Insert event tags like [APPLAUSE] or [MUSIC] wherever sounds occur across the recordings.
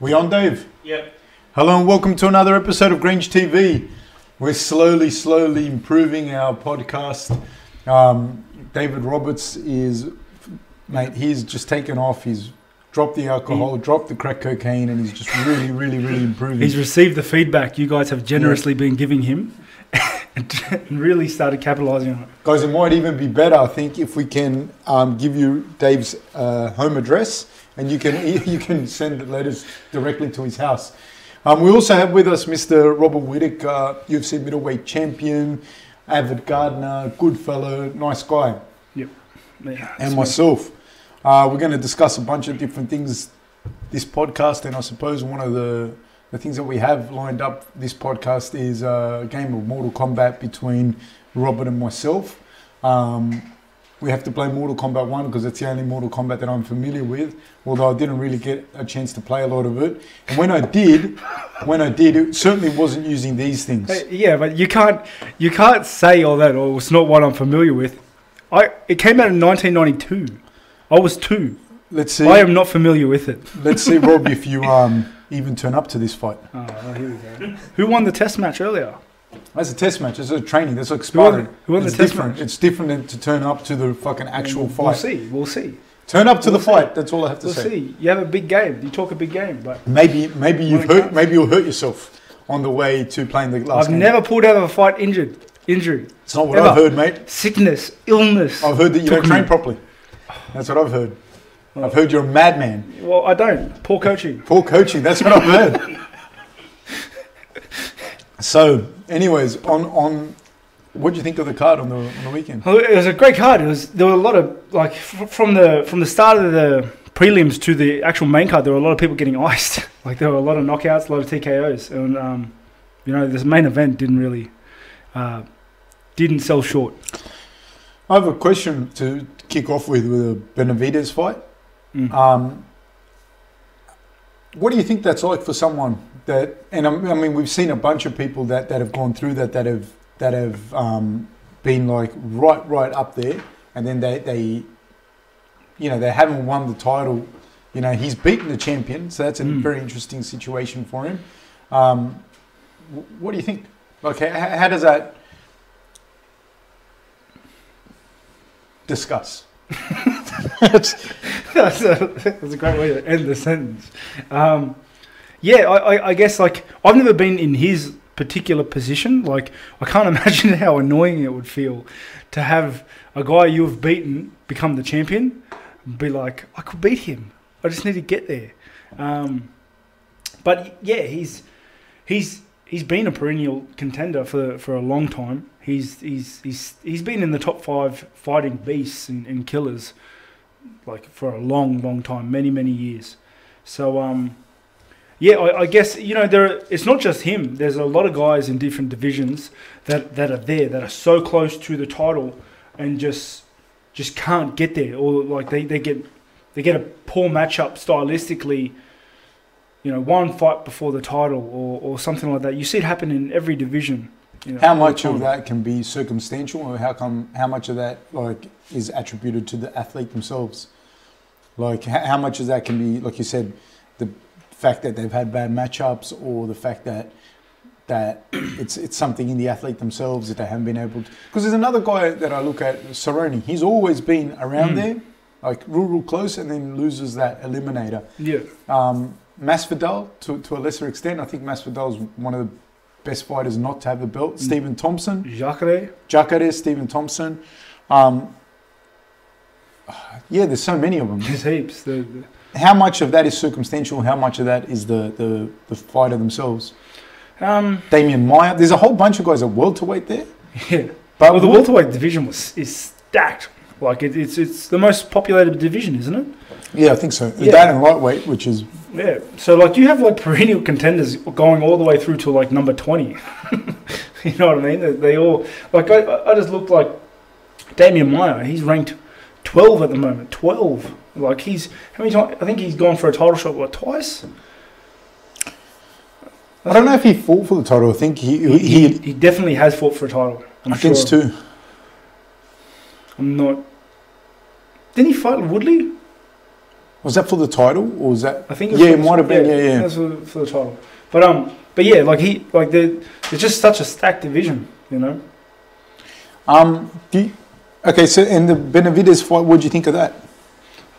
We on, Dave? Yep. Hello and welcome to another episode of Grange TV. We're slowly, slowly improving our podcast. Um, David Roberts is, mate, he's just taken off. He's dropped the alcohol, dropped the crack cocaine, and he's just really, really, really improving. He's received the feedback you guys have generously been giving him [LAUGHS] and really started capitalizing on it. Guys, it might even be better, I think, if we can um, give you Dave's uh, home address and you can [LAUGHS] you can send the letters directly to his house. Um, we also have with us Mr. Robert Whittaker, uh, UFC middleweight champion, avid gardener, good fellow, nice guy, Yep. Yeah, and myself. Uh, we're going to discuss a bunch of different things this podcast, and I suppose one of the the things that we have lined up this podcast is a game of Mortal Kombat between Robert and myself. Um, we have to play Mortal Kombat 1 because it's the only Mortal Kombat that I'm familiar with, although I didn't really get a chance to play a lot of it. And when I did, when I did, it certainly wasn't using these things. Hey, yeah, but you can't you can't say all that. Or it's not what I'm familiar with. I it came out in 1992. I was two. Let's see. I am not familiar with it. Let's see, Rob, if you [LAUGHS] um, even turn up to this fight. Oh, well, here we go. Who won the test match earlier? That's a test match. It's a training. That's like sparring. the- who won the it's different. match? It's different than to turn up to the fucking mm, actual fight. We'll see. We'll see. Turn up to We'll the see. fight. That's all I have to say. We'll see. You have a big game. You talk a big game, but Maybe, maybe it hurt. Maybe you'll hurt yourself on the way to playing the last game. I've game. never pulled out of a fight injured. Injury, It's not what ever. I've heard, mate. sickness, illness. I've heard that you don't train me. properly. That's what I've heard. I've heard you're a madman. Well, I don't. Poor coaching. Poor coaching. That's what I've heard. [LAUGHS] so, anyways, on on, what do you think of the card on the on the weekend? It was a great card. It was there were a lot of like f- from the from the start of the prelims to the actual main card. There were a lot of people getting [LAUGHS] iced. like there were a lot of knockouts, a lot of TKOs, and um, you know this main event didn't really uh, didn't sell short. I have a question to kick off with with a Benavides fight. Mm. Um, what do you think that's like for someone that? And I I mean, we've seen a bunch of people that, that have gone through that that have that have um, been like right right up there, and then they they, you know, they haven't won the title. You know, he's beaten the champion, so that's a Mm. very interesting situation for him. Um, what do you think? Like, how, how does that discuss? [LAUGHS] [LAUGHS] that's, a, that's a great way to end the sentence. Um, yeah, I, I, I guess like I've never been in his particular position. Like I can't [LAUGHS] imagine how annoying it would feel to have a guy you've beaten become the champion. Be like, I could beat him. I just need to get there. Um, but yeah, he's he's he's been a perennial contender for for a long time. He's he's he's he's been in the top five fighting beasts and, and killers like for a long, long time, many, many years. So, um, yeah, I, I guess you know there. It's not just him. There's a lot of guys in different divisions that that are there that are so close to the title and just just can't get there, or like they, they get they get a poor matchup stylistically. You know, one fight before the title, or, or something like that. You see it happen in every division. You know, How much of that can be circumstantial, or how come? How much of that like is attributed to the athlete themselves? Like how, much of that can be, like you said, the fact that they've had bad matchups, or the fact that that [CLEARS THROAT] it's it's something in the athlete themselves that they haven't been able to. Because there's another guy that I look at, Cerrone. He's always been around Mm. there, like real, real close, and then loses that eliminator. Yeah, Um, Masvidal, to, to a lesser extent, I think Masvidal is one of the best fighters not to have the belt. Mm. Stephen Thompson, Jacare. Jacare, Stephen Thompson. Um, yeah, there's so many of them. There's heaps. The, the, How much of that is circumstantial? How much of that is the, the, the fighter themselves? um, Demian Maia. There's a whole bunch of guys at welterweight there. [LAUGHS] yeah. But Well, the welterweight division was is stacked. Like it, it's it's the most populated division, isn't it? yeah, I think so. Yeah. That and lightweight, which is Yeah. So like you have like perennial contenders going all the way through to like number twenty. [LAUGHS] you know what I mean? They, they all like I, I just looked like Demian Maia. He's ranked twelve at the moment. Twelve. Like he's how many times? I think he's gone for a title shot what twice. I don't know if he fought for the title. I think he He, he, he, definitely has fought for a title. I'm against sure. two. I'm not. Didn't he fight Woodley? Was that for the title, or was that? I think. Yeah, it might have been, yeah, yeah. That's for, for the title. But um, but yeah, like he, like the, it's just such a stacked division, you know. Um, do you- okay, so in the Benavides fight, what do you think of that?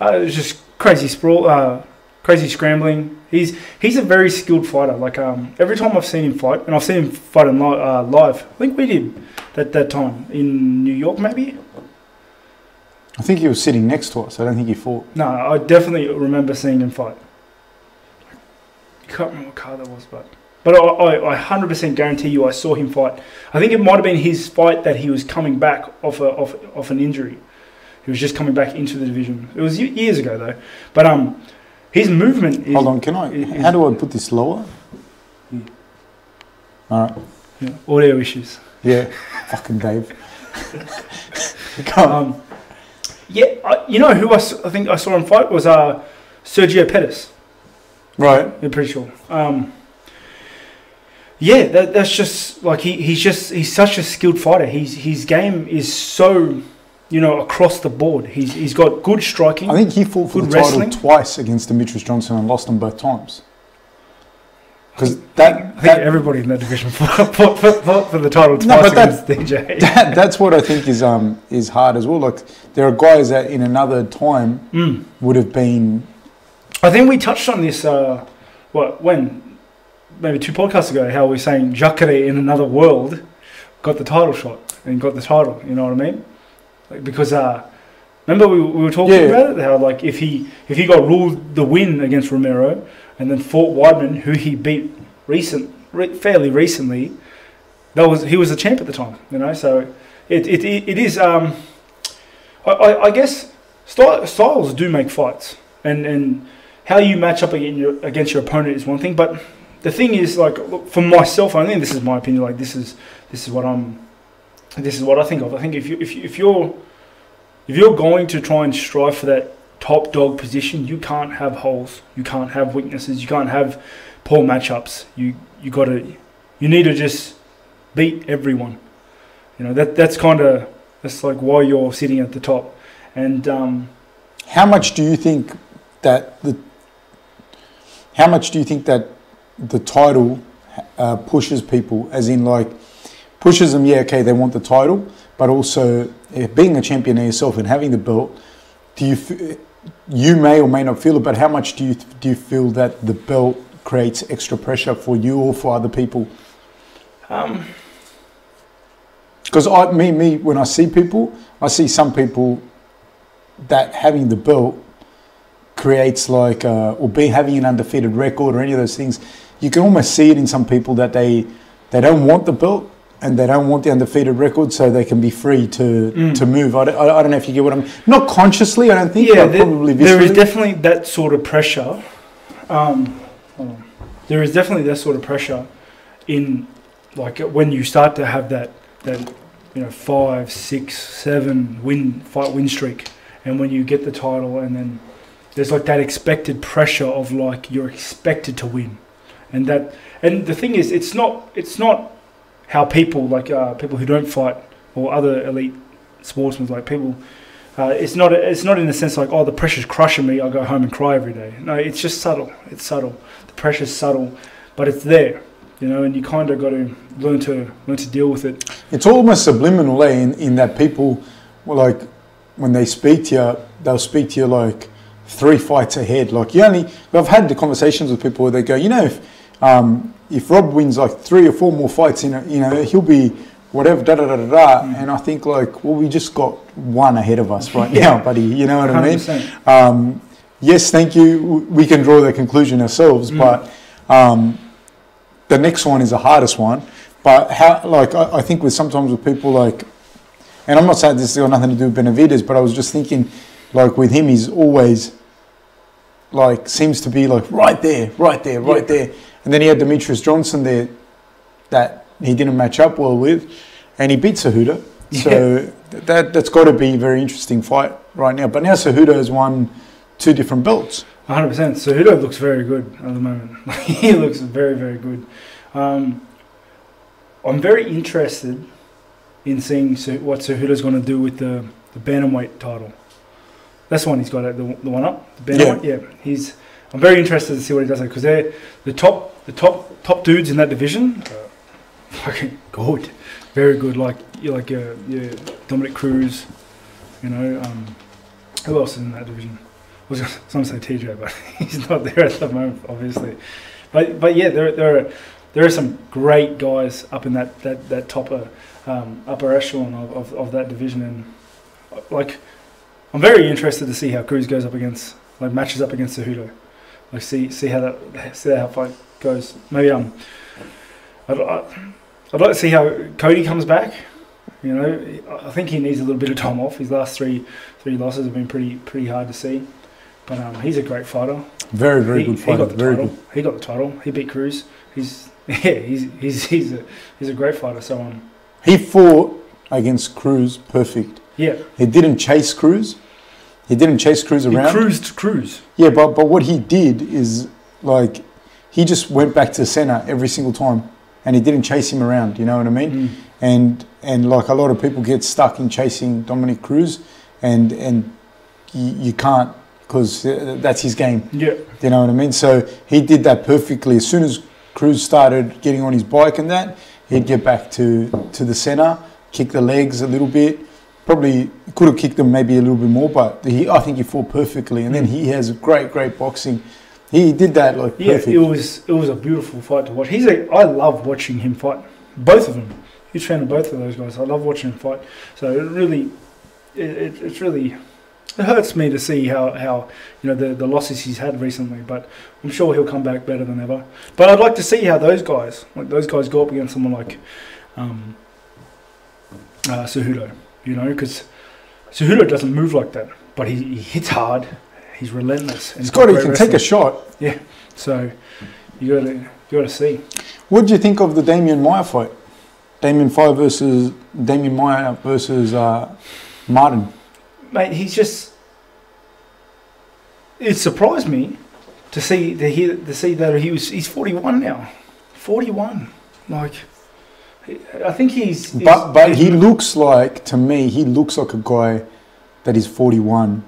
Uh, it was just crazy sprawl, uh, crazy scrambling. He's he's a very skilled fighter. Like um, every time I've seen him fight, and I've seen him fight in li- uh, live. I think we did that that time in New York, maybe. I think he was sitting next to us. I don't think he fought. No, I definitely remember seeing him fight. I can't remember what car that was, but but I, I, I 100% guarantee you I saw him fight. I think it might have been his fight that he was coming back off a, off, off an injury. He was just coming back into the division. It was years ago though, but um, his movement is Hold on, can I? is- How do I put this lower? Yeah. All right. yeah, audio issues. Yeah. [LAUGHS] Fucking Dave. [LAUGHS] Um, yeah, I, you know who I, I, think I saw him fight was uh, Sergio Pettis. right. I'm pretty sure. Um, yeah, that, that's just like he, he's just he's such a skilled fighter. He's his game is so you know across the board. He's he's got good striking. I think he fought for the title wrestling. twice against Demetrious Johnson and lost them both times. Because that, I think that, everybody in that division [LAUGHS] fought, fought, fought, fought for the title No, twice but that- DJ. [LAUGHS] that that's what I think is um is hard as well. Like there are guys that in another time Mm. would have been I think we touched on this. Uh, what when maybe two podcasts ago? How we are saying Jacare in another world got the title shot and got the title. You know what I mean? Like because uh, remember we, we were talking Yeah. about it how like if he if he got ruled the win against Romero and then fought Weidman, who he beat recent re- fairly recently, that was he was a champ at the time. You know, so it it, it, it is. Um, I, I, I guess sty- styles do make fights and and how you match up against your, against your opponent is one thing, but the thing is, like, look, for myself, only, think this is my opinion. Like, this is this is what I'm, this is what I think of. I think if you if if you're if you're going to try and strive for that top dog position, you can't have holes, you can't have weaknesses, you can't have poor matchups. You you got to you need to just beat everyone. You know that that's kind of that's like why you're sitting at the top, and um, how much do you think that the how much do you think that the title uh, pushes people as in like pushes them yeah okay they want the title but also eh, being a champion yourself and having the belt do you you may or may not feel it but how much do you do you feel that the belt creates extra pressure for you or for other people? Um, because I me me when I see people I see some people that having the belt creates like uh, or be having an undefeated record or any of those things you can almost see it in some people that they they don't want the belt and they don't want the undefeated record so they can be free to Mm. to move I don't, I I don't know if you get what I'm not consciously I don't think yeah, but there, probably there is definitely that sort of pressure. Um, there is definitely that sort of pressure in like when you start to have that that you know five, six, seven win fight win streak, and when you get the title, and then there's like that expected pressure of like you're expected to win, and that and the thing is, it's not it's not how people like uh, people who don't fight or other elite sportsmen like people uh, it's not. It's not in the sense like, oh, the pressure's crushing me. I go home and cry every day. No, it's just subtle. It's subtle. The pressure's subtle, but it's there, you know. And you kind of got to learn to learn to deal with it. It's almost subliminal, eh, in, in that people, well, like, when they speak to you, they'll speak to you like three fights ahead. Like, you only, I've had the conversations with people where they go, you know, if, um, if Rob wins like three or four more fights, in a, you know, he'll be whatever, da da da da da. Mm. And I think, like, well, we just got one ahead of us right [LAUGHS] Yeah. now, buddy. You know what I mean? Um, yes, thank you. We can draw the conclusion ourselves, Mm. but um, the next one is the hardest one. But how, like, I, I think with sometimes with people like, and I'm not saying this has got nothing to do with Benavides, but I was just thinking, like, with him, he's always like seems to be like right there, right there, right Yeah. there. And then he had Demetrious Johnson there that he didn't match up well with, and he beat Cejudo. So th- that that's got to be a very interesting fight right now. But now Cejudo has won two different belts. 100%. Cejudo looks very good at the moment. [LAUGHS] he looks very, very good. Um, I'm very interested in seeing what Cejudo's going to do with the, the bantamweight title. That's the one he's got the, the one up. The Yeah. yeah. yeah. He's. I'm very interested to see what he does because they're the top the top top dudes in that division. Uh, fucking good, very good. Like you like your your Dominick Cruz, you know. Um, who else is in that division? I was going [LAUGHS] to say TJ, but [LAUGHS] he's not there at the moment, obviously. But but yeah, there there are there are some great guys up in that that that top uh, um, upper echelon of, of, of that division, and uh, like I'm very interested to see how Cruz goes up against like matches up against Cejudo. Like see see how that see how fight goes. Maybe um, I'd, I'd like to see how Cody comes back. You know, I think he needs a little bit of time off. His last three three losses have been pretty pretty hard to see. But um, he's a great fighter. Very, very he, good he got the Very title. good. He got the title. He beat Cruz. He's [LAUGHS] yeah. He's he's he's a he's a great fighter. So um, He fought against Cruz perfect. yeah. He didn't chase Cruz. He didn't chase Cruz around. He cruised Cruz. Yeah, but but what he did is like he just went back to center every single time, and he didn't chase him around. You know what I mean? Mm. And and like a lot of people get stuck in chasing Dominick Cruz, and and you, you can't because that's his game. Yeah. You know what I mean? So he did that perfectly. As soon as Cruz started getting on his bike and that, he'd get back to, to the center, kick the legs a little bit. Probably could have kicked them maybe a little bit more, but he, I think he fought perfectly. And then he has great, great boxing. He did that like Yeah, perfect. it was it was a beautiful fight to watch. He's a I love watching him fight. Both of them. Huge fan of both of those guys. I love watching him fight. So it really, it, it, it's really, it hurts me to see how, how you know the, the losses he's had recently. But I'm sure he'll come back better than ever. But I'd like to see how those guys, like those guys, go up against someone like, um, uh, Cejudo. You know, because Cejudo doesn't move like that, but he, he hits hard. He's relentless. and Scotty can take a shot. Yeah. So you got to you got to see. What do you think of the Demian Maia fight? Damien Fire versus Demian Maia versus uh, Martin. Mate, he's just. It surprised me to see to hear to see that he was he's forty one now, forty one. Like, I think he's. he's- But but he looks like to me he looks like a guy that is 41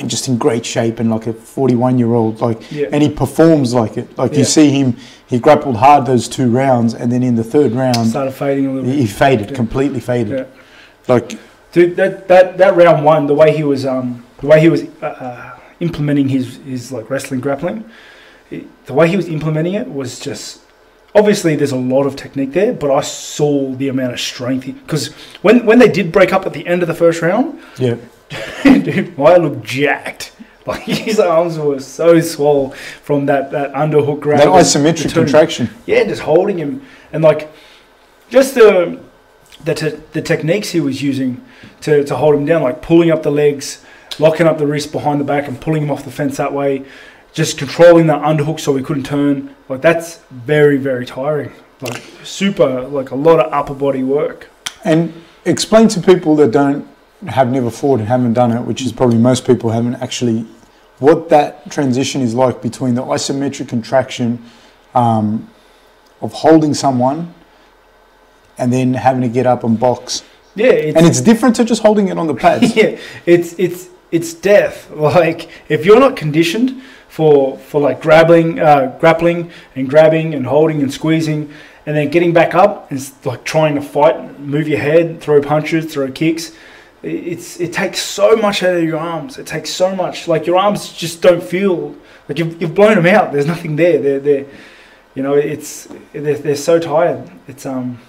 and just in great shape and like a 41 year old like Yeah. and he performs like it like Yeah. you see him he grappled hard those two rounds and then in the third round started fading a little he, bit. he faded Yeah. completely faded like Dude, that, that, that round one, the way he was um, the way he was uh, uh, implementing his, his like wrestling grappling, it, the way he was implementing it was just obviously there's a lot of technique there, but I saw the amount of strength because when when they did break up at the end of the first round, yeah [LAUGHS] dude, Maia look jacked. [LAUGHS] Like his arms were so swole from that, that underhook grab. that isometric contraction Yeah, just holding him and like just the the, te- the techniques he was using to, to hold him down, like pulling up the legs, locking up the wrist behind the back, and pulling him off the fence that way. Just controlling that underhook so he couldn't turn. Like that's very very tiring. Like super, like a lot of upper body work. and explain to people that don't have never fought and haven't done it which is probably most people haven't actually what that transition is like between the isometric contraction um, of holding someone and then having to get up and box. Yeah, it's, And it's different to just holding it on the [LAUGHS] pads. yeah, it's it's it's death. [LAUGHS] Like if you're not conditioned for for like grappling, uh, grappling and grabbing and holding and squeezing, and then getting back up and like trying to fight, move your head, throw punches, throw kicks. It's it takes so much out of your arms. It takes so much. Like your arms just don't feel like you've, you've blown them out. There's nothing there. They're they're you know it's they're, they're so tired. It's um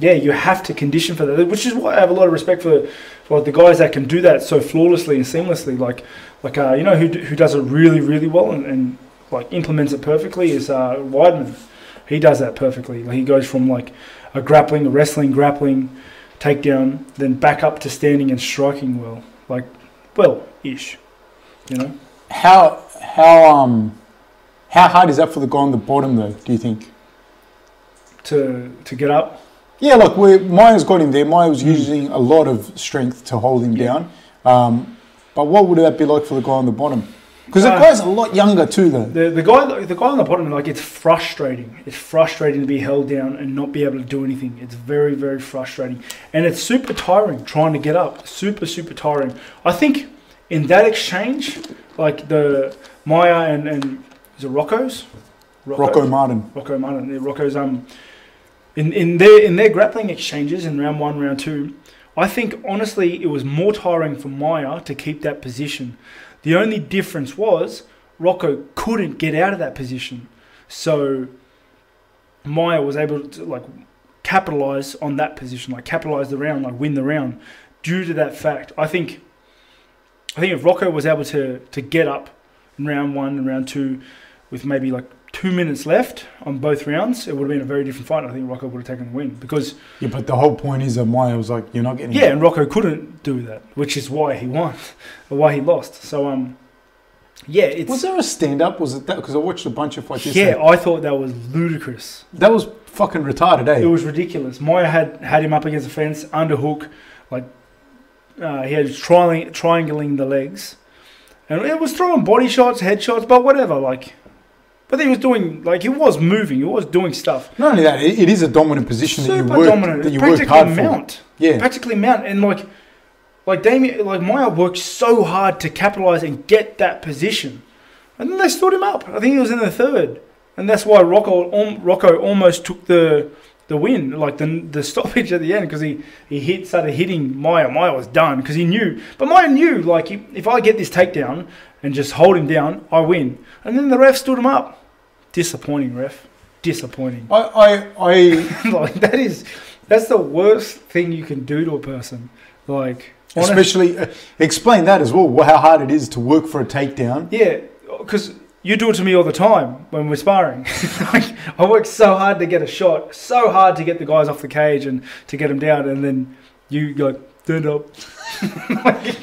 yeah you have to condition for that, which is why I have a lot of respect for for the guys that can do that so flawlessly and seamlessly, like like uh, you know who, who does it really really well and, and like implements it perfectly is uh, Weidman. He does that perfectly. Like, he goes from like a grappling, a wrestling, grappling, takedown, then back up to standing and striking well, like well ish, you know. How how um how hard is that for the guy on the bottom though? Do you think? To to get up, Yeah, look, we Maia's got him there. Maia was Mm. using a lot of strength to hold him Yeah. down. Um, but what would that be like for the guy on the bottom? Because the Uh, guy's a lot younger too, though. The the guy the guy on the bottom like it's frustrating. It's frustrating to be held down and not be able to do anything. It's very very frustrating, and it's super tiring trying to get up. Super super tiring. I think in that exchange, like the Maia and and is it Rocco's? Rocco Martin. Rocco Martin. yeah, Rocco's um in in their in their grappling exchanges in round one, round two. I think honestly it was more tiring for Maia to keep that position. The only difference was Rocco couldn't get out of that position, so Maia was able to like capitalize on that position, like capitalize the round, like win the round, due to that fact. I think, I think if Rocco was able to to get up in round one and round two, with maybe like two minutes left on both rounds, it would have been a very different fight. I think Rocco would have taken the win because Yeah, but the whole point is that Maia was like, "You're not getting." yeah, and Rocco couldn't do that, which is why he won, [LAUGHS] or why he lost. So um, yeah, it's Was there a stand up? Was it that? Because I watched a bunch of fights. yeah. I thought that was ludicrous. that was fucking retarded, eh? It was ridiculous. Maia had had him up against the fence, underhook, like uh, he had triangling, triangling the legs, and it was throwing body shots, head shots, but whatever. Like, but he was doing like he was moving, he was doing stuff. Not only that, it, it is a dominant position that you Super work dominant, that you work practically hard for. mount, Yeah, practically mount, and like, like Damien, like Maia worked so hard to capitalize and get that position, and then they stood him up. I think he was in the third, and that's why Rocco al- Rocco almost took the the win, like the the stoppage at the end, because he he hit started hitting Maia. Maia was done because he knew, but Maia knew like if I get this takedown and just hold him down, I win. And then the ref stood him up. Disappointing, ref. Disappointing. I, I, I [LAUGHS] like that is that's the worst thing you can do to a person. Like especially uh, explain that as well. How hard it is to work for a takedown. Yeah, because you do it to me all the time when we're sparring. [LAUGHS] like, I work so hard to get a shot, so hard to get the guys off the cage and to get them down, and then you go stand up. [LAUGHS] like,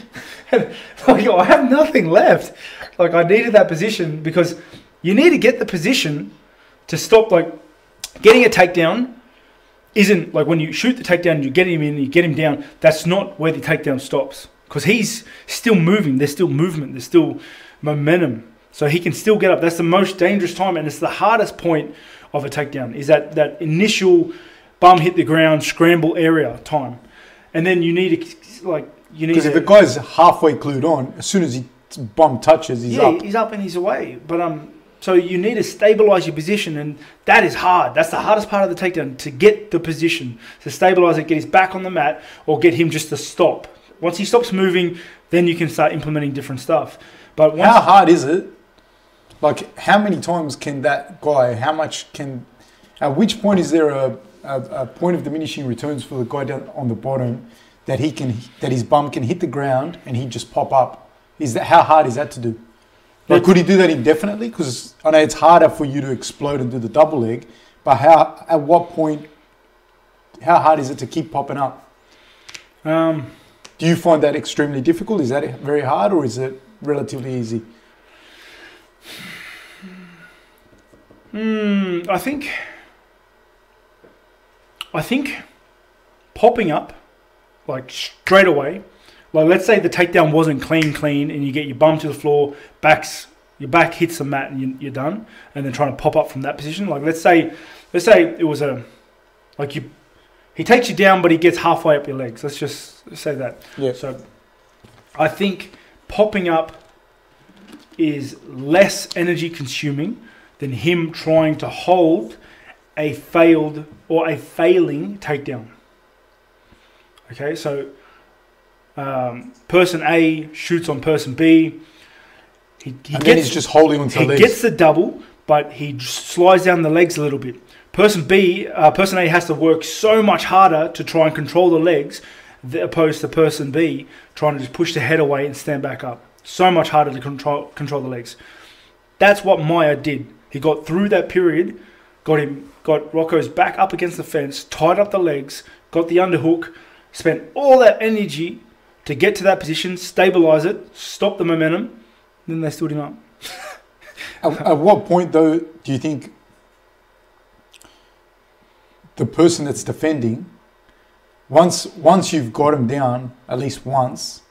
like, I have nothing left. Like I needed that position because you need to get the position to stop. Like getting a takedown isn't like when you shoot the takedown, you get him in, you get him down. That's not where the takedown stops because he's still moving. There's still movement. There's still momentum. So he can still get up. That's the most dangerous time, and it's the hardest point of a takedown. Is that that initial bum hit the ground scramble area time, and then you need to like you need Because if the guy's halfway glued on, as soon as his bum touches, he's yeah, up. he's up and he's away. But um, so you need to stabilize your position, and that is hard. That's the hardest part of the takedown to get the position to stabilize it, get his back on the mat, or get him just to stop. Once he stops moving, then you can start implementing different stuff. But How hard is it? Like, how many times can that guy? How much can? At which point is there a, a, a point of diminishing returns for the guy down on the bottom that he can that his bum can hit the ground and he just pop up? Is that how hard is that to do? Like, could he do that indefinitely? Because I know it's harder for you to explode and do the double leg, but how? At what point? How hard is it to keep popping up? um, Do you find that extremely difficult? Is that very hard, or is it relatively easy? Hmm, I think. I think popping up, like straight away, like let's say the takedown wasn't clean, clean, and you get your bum to the floor, backs your back hits the mat, and you, you're done, and then trying to pop up from that position. Like let's say, let's say it was a, like you, he takes you down, but he gets halfway up your legs. Let's just say that. Yeah. So, I think popping up is less energy consuming than him trying to hold a failed or a failing takedown. Okay, so um, person A shoots on person B. He, he and then gets he's just holding onto he the legs. gets the double, but he slides down the legs a little bit. Person B, uh, person A has to work so much harder to try and control the legs, opposed to person B trying to just push the head away and stand back up. So much harder to control control the legs. That's what Maia did. He got through that period, got him, got Rocco's back up against the fence, tied up the legs, got the underhook, spent all that energy to get to that position, stabilize it, stop the momentum. Then they stood him up. [LAUGHS] At, at what point, though, do you think the person that's defending, once once you've got him down at least once,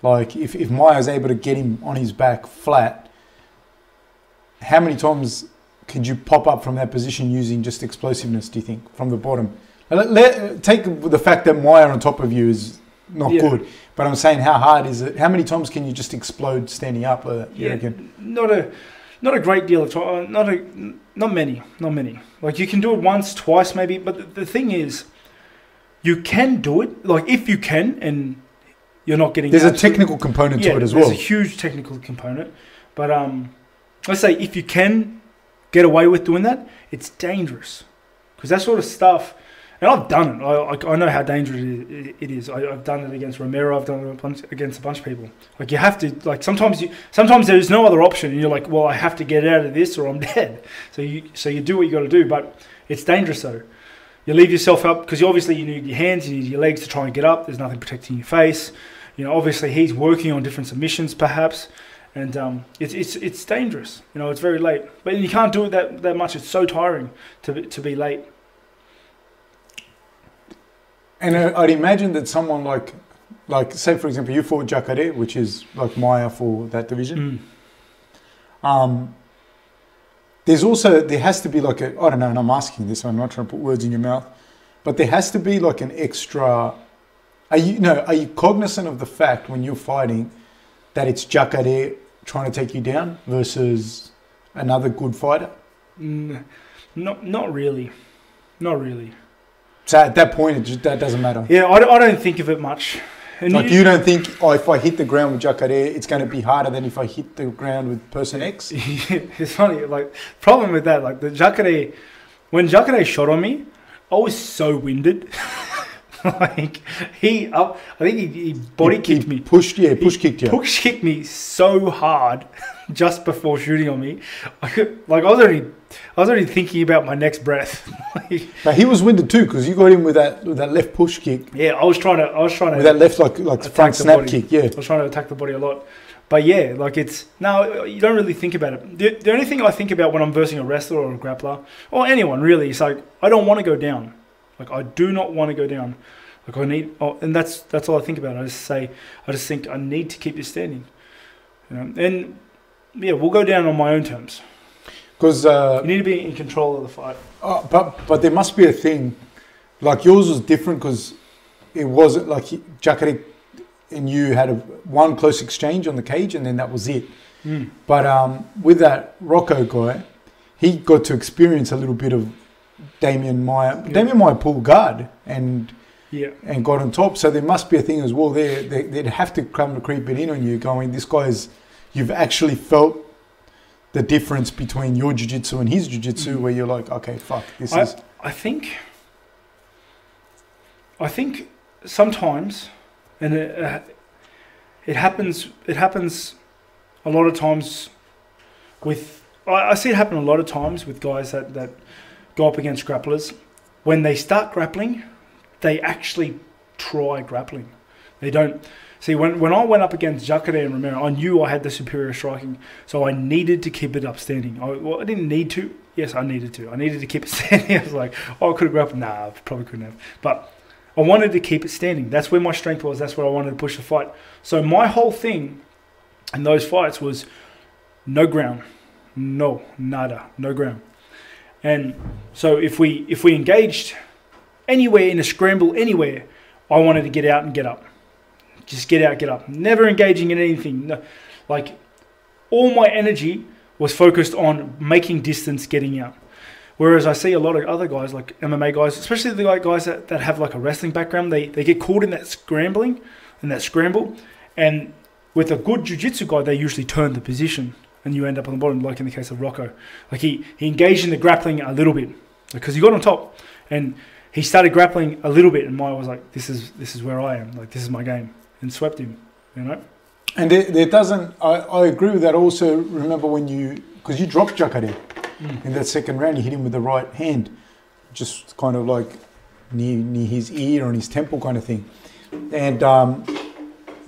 like if if Maia's able to get him on his back flat, how many times could you pop up from that position using just explosiveness? Do you think from the bottom? Let, let- take the fact that Maia on top of you is not Yeah. good. But I'm saying, how hard is it? How many times can you just explode standing up? Uh, Yeah, reckon? not a not a great deal of time. Not a not many, not many. Like you can do it once, twice, maybe. But the, the thing is, you can do it. Like if you can, and you're not getting. There's a technical component yeah, to it as well. There's a huge technical component, but um, let's say if you can get away with doing that, it's dangerous because that sort of stuff. And I've done it. I, I, know how dangerous it is. I, I've done it against Romero. I've done it against a bunch of people. Like you have to. Like sometimes you. Sometimes there is no other option, and you're like, well, I have to get out of this, or I'm [LAUGHS] dead. So you. So you do what you got to do, but it's dangerous though. You leave yourself up because obviously you need your hands, you need your legs to try and get up. There's nothing protecting your face. You know, obviously he's working on different submissions, perhaps, and um, it's it's it's dangerous. You know, it's very late, but you can't do it that, that much. It's so tiring to to be late. And I- I'd imagine that someone like, like say for example, you fought Jacare, which is like Maia for that division. Mm. Um, there's also there has to be like a I don't know, and I'm asking this. I'm not trying to put words in your mouth, but there has to be like an extra. Are you no? Are you cognizant of the fact when you're fighting that it's Jacare trying to take you down versus another good fighter? Mm, not not really, not really. So at that point, it just, that doesn't matter. Yeah, I don't, I don't think of it much. And Like you don't think, oh, if I hit the ground with Jacare, it's going to be harder than if I hit the ground with person X. [LAUGHS] it's funny. Like problem with that, like the Jacare, when Jacare shot on me, I was so winded. [LAUGHS] [LAUGHS] like he, up, I think he, he body He- kicked he me. Pushed, yeah, push kicked you. Push kicked me so hard [LAUGHS] just before shooting on me. I [LAUGHS] could, like I was already, I was already thinking about my next breath. But he was winded too because you got him with that with that left push kick, yeah, I was trying to, I was trying to with that left like like front snap body. kick. Yeah, I was trying to attack the body a lot. But yeah, like it's no, you don't really think about it. The, the only thing I think about when I'm versing a wrestler or a grappler or anyone really is like I don't want to go down. Like I do not want to go down. Like I need, oh, and that's that's all I think about. I just say, I just think I need to keep this standing. You know, and yeah, we'll go down on my own terms. because uh, You need to be in control of the fight. uh, but but there must be a thing. Like yours was different because it wasn't like Jacare and you had a one close exchange on the cage and then that was it. Mm. But um, with that Rocco guy, he got to experience a little bit of Demian Maia. Yeah. Demian Maia pulled guard and Yeah, and got on top. So there must be a thing as well there. They, they'd have to come to creep it in on you, going, this guy's, you've actually felt the difference between your jiu-jitsu and his jiu-jitsu Mm. where you're like, okay, fuck, this I- is, I think, I think sometimes, and it, uh, it happens. It happens a lot of times with. I, I see it happen a lot of times with guys that that go up against grapplers. When they start grappling, they actually try grappling. They don't. See, when, when I went up against Jacare and Romero, I knew I had the superior striking, so I needed to keep it up standing. I, well, I didn't need to. Yes, I needed to. I needed to keep it [LAUGHS] standing. I was like, oh, I could have grappled. Nah, I probably couldn't have. But I wanted to keep it standing. That's where my strength was. That's where I wanted to push the fight. So my whole thing in those fights was no ground, no nada, no ground. And so if we if we engaged anywhere in a scramble, anywhere, I wanted to get out and get up. Just get out, get up. Never engaging in anything. No, like all my energy was focused on making distance, getting out. Whereas I see a lot of other guys, like MMA guys, especially the like guys that, that have like a wrestling background, they, they get caught in that scrambling, in that scramble. And with a good jiu-jitsu guy, they usually turn the position and you end up on the bottom, like in the case of Rocco. Like he, he engaged in the grappling a little bit because he got on top and he started grappling a little bit and Maia was like, this is, this is where I am. Like, this is my game and swept him, you know? and there, there doesn't, I, I agree with that also, remember when you, because you dropped Jacare Mm. in that second round, you hit him with the right hand, just kind of like near, near his ear on his temple kind of thing. And um,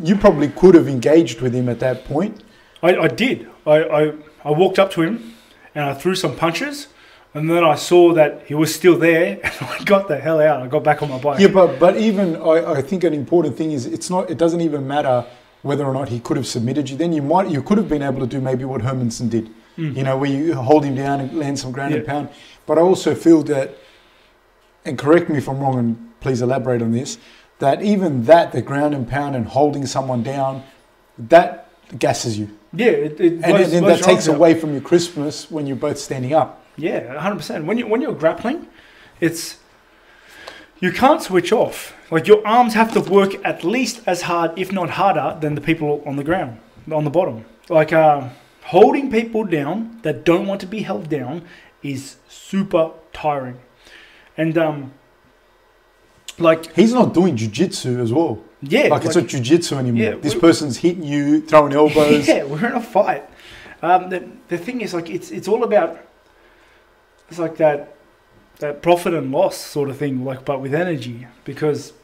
you probably could have engaged with him at that point. I, I did. I, I, I walked up to him and I threw some punches, and then I saw that he was still there, [LAUGHS] and I got the hell out. I got back on my bike. Yeah, but but even I, I think an important thing is it's not. It doesn't even matter whether or not he could have submitted you. Then you might you could have been able to do maybe what Hermansson did. Mm. You know, where you hold him down and land some ground and pound. But I also feel that, and correct me if I'm wrong, and please elaborate on this, that even that, the ground and pound and holding someone down, that gasses you. Yeah, it, it And blows that takes out. away from your crispness when you're both standing up. Yeah, hundred percent. When you when you're grappling, it's you can't switch off. Like your arms have to work at least as hard, if not harder, than the people on the ground, on the bottom. Like uh, holding people down that don't want to be held down is super tiring, and um, like He's not doing jujitsu as well. Yeah, like, it's not jujitsu anymore. Yeah, this person's hitting you, throwing elbows. [LAUGHS] Yeah, we're in a fight. Um, the, the thing is, like, it's it's all about it's like that that profit and loss sort of thing, like, but with energy. Because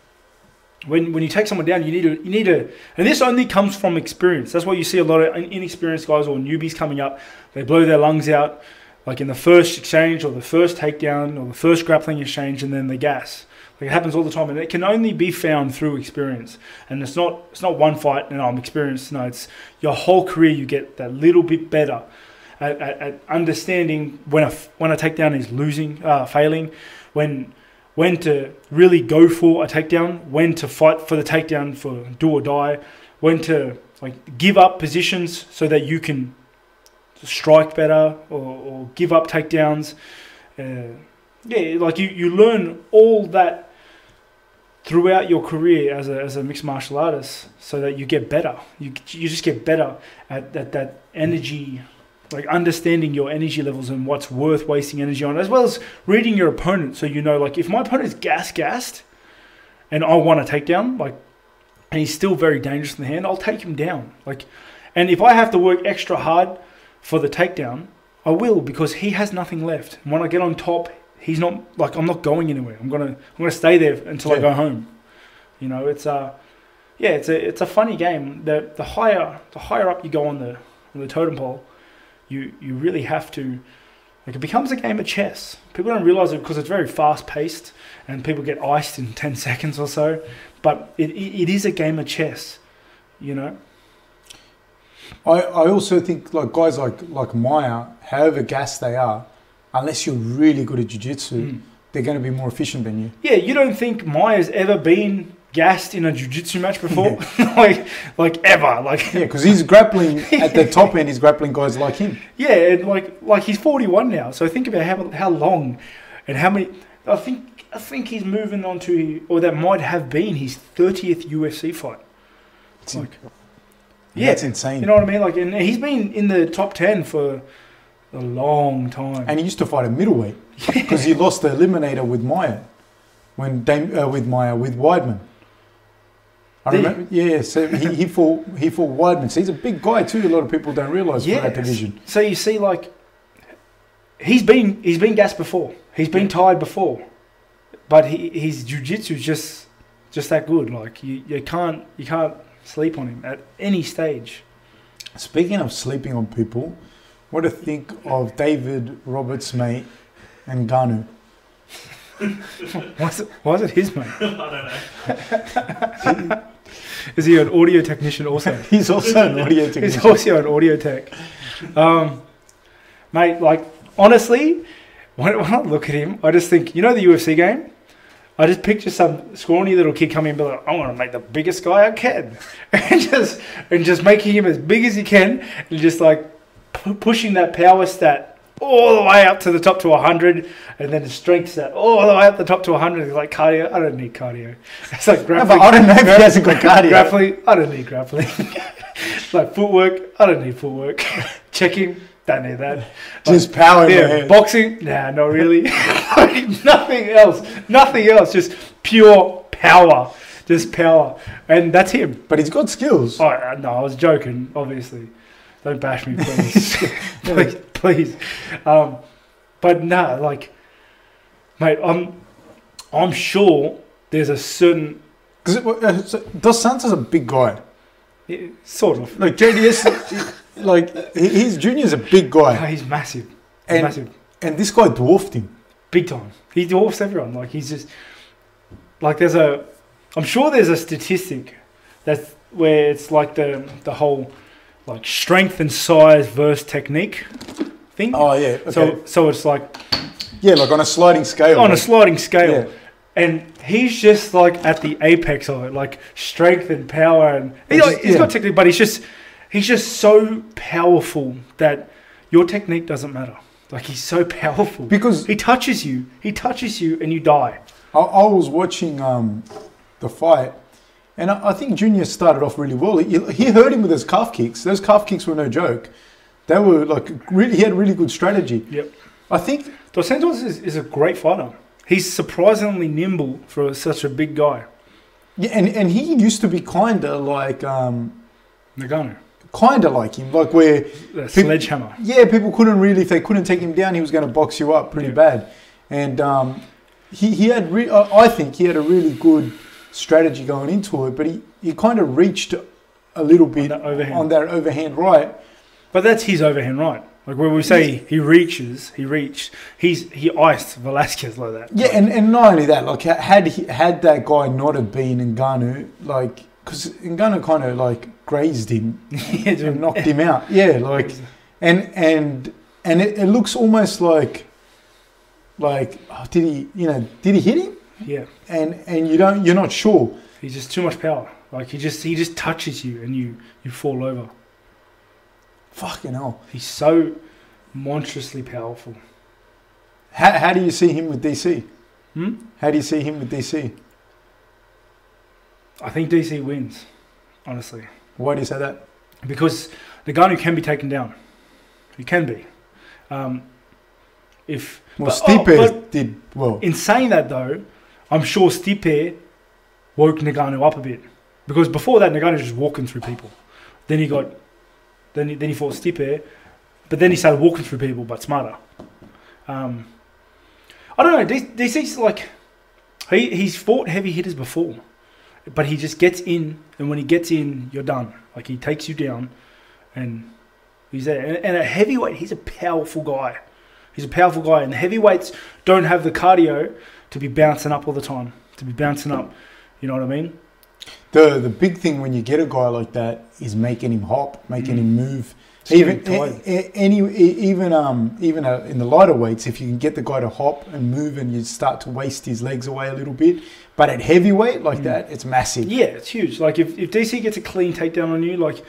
when when you take someone down, you need to you need to, and this only comes from experience. That's why you see a lot of inexperienced guys or newbies coming up. They blow their lungs out, like in the first exchange or the first takedown or the first grappling exchange, and then they gas. It happens all the time, and it can only be found through experience. And it's not it's not one fight. and I'm experienced. No, it's your whole career. You get that little bit better at, at, at understanding when a when a takedown is losing, uh, failing, when when to really go for a takedown, when to fight for the takedown for do or die, when to like give up positions so that you can strike better or, or give up takedowns. Uh, yeah, like you, you learn all that throughout your career as a, as a mixed martial artist so that you get better. You, you just get better at that, that energy, like understanding your energy levels and what's worth wasting energy on, as well as reading your opponent so you know, like, if my opponent's gas gassed and I want to take down, like, and he's still very dangerous in the hand, I'll take him down. Like, and if I have to work extra hard for the takedown, I will because he has nothing left. And when I get on top, he's not like I'm not going anywhere. I'm gonna I'm gonna stay there until I go home. You know, it's a yeah, it's a it's a funny game. The the higher the higher up you go on the on the totem pole, you you really have to like it becomes a game of chess. People don't realize it because it's very fast paced and people get iced in ten [LAUGHS] seconds or so. But it, it, it is a game of chess. You know. I, I also think like guys like like Maia, however gassed they are, unless you're really good at jiu-jitsu, Mm. they're going to be more efficient than you. Yeah, you don't think Maia's ever been gassed in a jiu-jitsu match before? [LAUGHS] like, like ever? Like, Yeah, because he's grappling [LAUGHS] at the top end. He's grappling guys like him. yeah, and like, like he's forty-one now. So think about how how long, and how many. I think I think he's moving on to, or that might have been his thirtieth UFC fight. It's Like, yeah, yeah, that's insane. you know what I mean? Like, and he's been in the top ten for a long time. and he used to fight a middleweight because he [LAUGHS] lost the eliminator with Maia, when Dame, uh, with Maia with Weidman. I Did remember, yeah. So he, he fought he fought Weidman. So he's a big guy too. A lot of people don't realize for that division. So you see, like, he's been he's been gassed before. He's been tired before, but he, his jujitsu is just just that good. Like you, you can't you can't sleep on him at any stage. Speaking of sleeping on people, what do you think of David Roberts' mate Ngannou? Why is it, why is it his mate? [LAUGHS] I don't know. Is he an audio technician also? [LAUGHS] He's also an audio [LAUGHS] technician. He's also an audio tech. Um, mate, like, honestly, when, when I look at him, I just think, you know the UFC game? I just picture some scrawny little kid coming and be like, I want to make the biggest guy I can. And just, and just making him as big as he can and just like pu- pushing that power stat all the way up to the top to 100 and then the strength stat all the way up the top to 100. It's like cardio. I don't need cardio. [LAUGHS] It's like No, grappling. but I don't know if he hasn't got [LAUGHS] cardio. Grappling, I don't need grappling. [LAUGHS] like footwork, I don't need footwork. Checking, don't need that. Just power in Yeah, boxing, nah, not really. Like, nothing else, nothing else. Just pure power, just power, and that's him. But he's got skills. Oh uh, no, I was joking. Obviously, don't bash me, please, [LAUGHS] [LAUGHS] please, please. Um, but nah, like, mate, I'm, I'm sure there's a certain, Because uh, so Dos Santos is a big guy. eh, sort of. Like JDS, [LAUGHS] like he- he's Junior's a big guy, he's massive. He's and massive. and this guy dwarfed him. Big time. He dwarfs everyone. Like he's just like there's a I'm sure there's a statistic that's where it's like the the whole like strength and size versus technique thing. Oh yeah, okay. So so it's like yeah, like on a sliding scale. on a sliding scale. yeah. and he's just like at the apex of it, like strength and power, and he, like, he's yeah. got technique, but he's just he's just so powerful that your technique doesn't matter. Like he's so powerful. Because He touches you, he touches you, and you die. I, I was watching um, the fight, and I, think Junior started off really well. He, he hurt him with his calf kicks. Those calf kicks were no joke. They were like really. He had really good strategy. Yep. I think. Dos Santos is, is a great fighter. He's surprisingly nimble for such a big guy. Yeah, and, and he used to be kind of like um, Ngannou, kind of like him, like where the sledgehammer. yeah, people couldn't really if they couldn't take him down, he was going to box you up pretty Yeah. bad. And um, he he had re- I think he had a really good strategy going into it, but he, he kind of reached a little bit that overhand. on that overhand right. But that's his overhand right. Like when we say he reaches, he reached. He's he iced Velasquez like that. Yeah, and, and not only that, like had he, had that guy not have been Ngannou, like because Ngannou kind of like grazed him [LAUGHS] yeah, and knocked him out. Yeah, [LAUGHS] like and and and it, it looks almost like like oh, did he you know did he hit him? Yeah. And and you don't you're not sure. He's just too much power. Like he just he just touches you and you you fall over. Fucking hell. He's so monstrously powerful. How, how do you see him with DC? Hmm? How do you see him with DC? I think DC wins, honestly, Why do you say that? because the Ngannou can be taken down. He can be. Um, if Well, But- oh, Stipe but- did well. in saying that though, I'm sure Stipe woke Ngannou up a bit because before that Ngannou was just walking through people. Then he got, then he, then he fought Stipe, but then he started walking through people but smarter. Um, I don't know. DC's like he he's fought heavy hitters before, but he just gets in, and when he gets in, you're done. Like he takes you down, and he's there. And, and at heavyweight, he's a powerful guy. He's a powerful guy, and the heavyweights don't have the cardio to be bouncing up all the time. To be bouncing up, you know what I mean? The the big thing when you get a guy like that is making him hop, making Mm. him move. Even a- a- any even um even uh, in the lighter weights, if you can get the guy to hop and move, and you start to waste his legs away a little bit. But at heavyweight like Mm. that, it's massive. Yeah, it's huge. Like if, if DC gets a clean takedown on you, like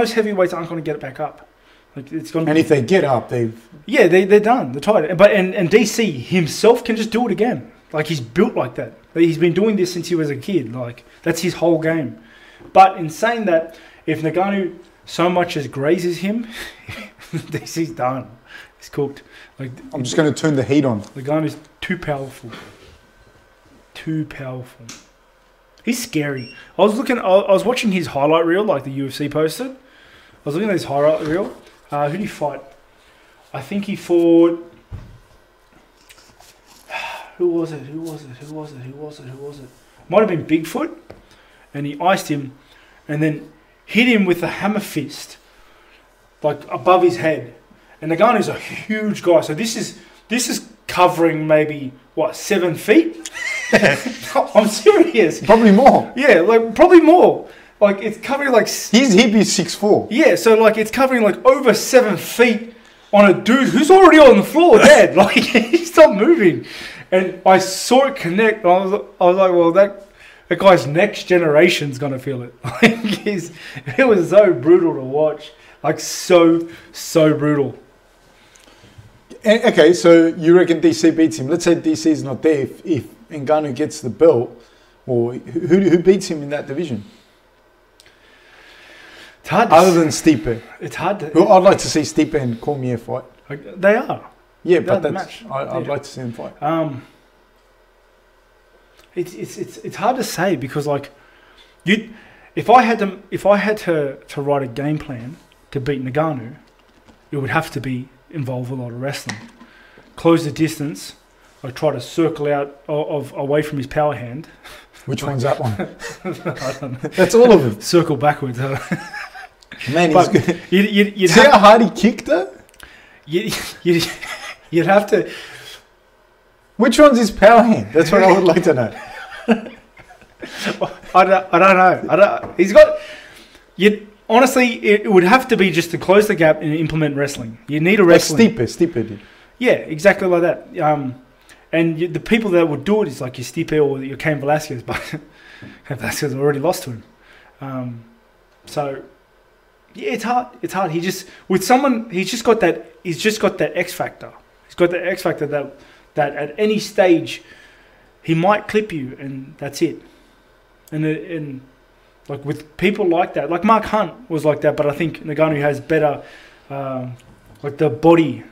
most heavyweights aren't going to get it back up. Like it's going. And if they get up, they've yeah, they they're done. They're tired. But and and DC himself can just do it again. Like he's built like that. He's been doing this since he was a kid. Like that's his whole game. But in saying that, if Ngannou so much as grazes him, [LAUGHS] this is done. He's cooked. Like I'm just going to turn the heat on. Ngannou's too powerful. Too powerful. He's scary. I was looking. I I was watching his highlight reel, like the UFC posted. I was looking at his highlight reel. Uh, who did he fight? I think he fought. Who was it? Who was it? Who was it? Who was it? Who was it? Might have been Bigfoot, and he iced him, and then hit him with a hammer fist, like above his head. And the Ngannou's a huge guy, so this is this is covering maybe what seven feet. [LAUGHS] I'm serious. Probably more. Yeah, like probably more. Like it's covering like he's he'd be six four. yeah, so like it's covering like over seven feet on a dude who's already on the floor dead. [LAUGHS] Like he's not moving, and I saw it connect. I was I was like, well that. That guy's next generation's gonna feel it. [LAUGHS] Like he's, it was so brutal to watch, like so so brutal. Okay, so you reckon DC beats him? Let's say DC is not there. If, if Ngannou gets the belt, or who, who beats him in that division It's hard. To, other than Stipe? it's hard to. Well, I'd like to see Stipe and Cormier fight. they are. Yeah, but that's match. I, I'd Yeah. like to see them fight. Um, it's, it's it's it's hard to say because like you, if I had to if I had to to write a game plan to beat Ngannou, it would have to be involve a lot of wrestling, close the distance, like try to circle out of, of away from his power hand, Which [LAUGHS] one's that one? I don't know, That's all of them. circle backwards. Man, he's good. you'd, you'd, you'd See have how hard he kicked though? you you'd, [LAUGHS] you'd have to Which one's his power hand? That's what I would like to know. [LAUGHS] I don't, I don't know. I don't, he's got. You honestly, it, would have to be just to close the gap and implement wrestling. You need a Like wrestling. Stipe, Stipe did. Yeah, exactly like that. Um, and you, the people that would do it is like your Stipe or your Cain Velasquez, but [LAUGHS] Cain Velasquez already lost to him. Um, so yeah, it's hard. It's hard. He just with someone. He's just got that. He's just got that X factor. He's got that X factor that that at any stage he might clip you, and that's it. And and like with people like that, like Mark Hunt was like that, but I think Ngannou has better, um, like the body,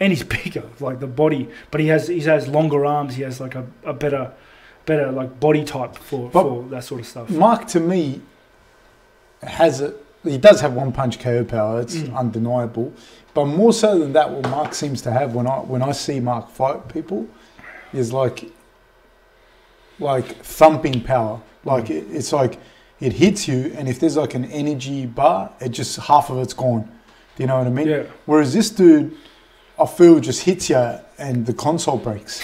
and he's [LAUGHS] bigger, like the body, but he has he has longer arms. He has like a, a better, better like body type for, But- for that sort of stuff. Mark to me has it. he does have one punch KO power. It's Mm. undeniable, but more so than that, what Mark seems to have when I when I see Mark fight people is like like thumping power. Like Mm. it, it's like it hits you, and if there's like an energy bar, it just half of it's gone. Do you know what I mean? Yeah, Whereas this dude, I feel just hits you and the console breaks.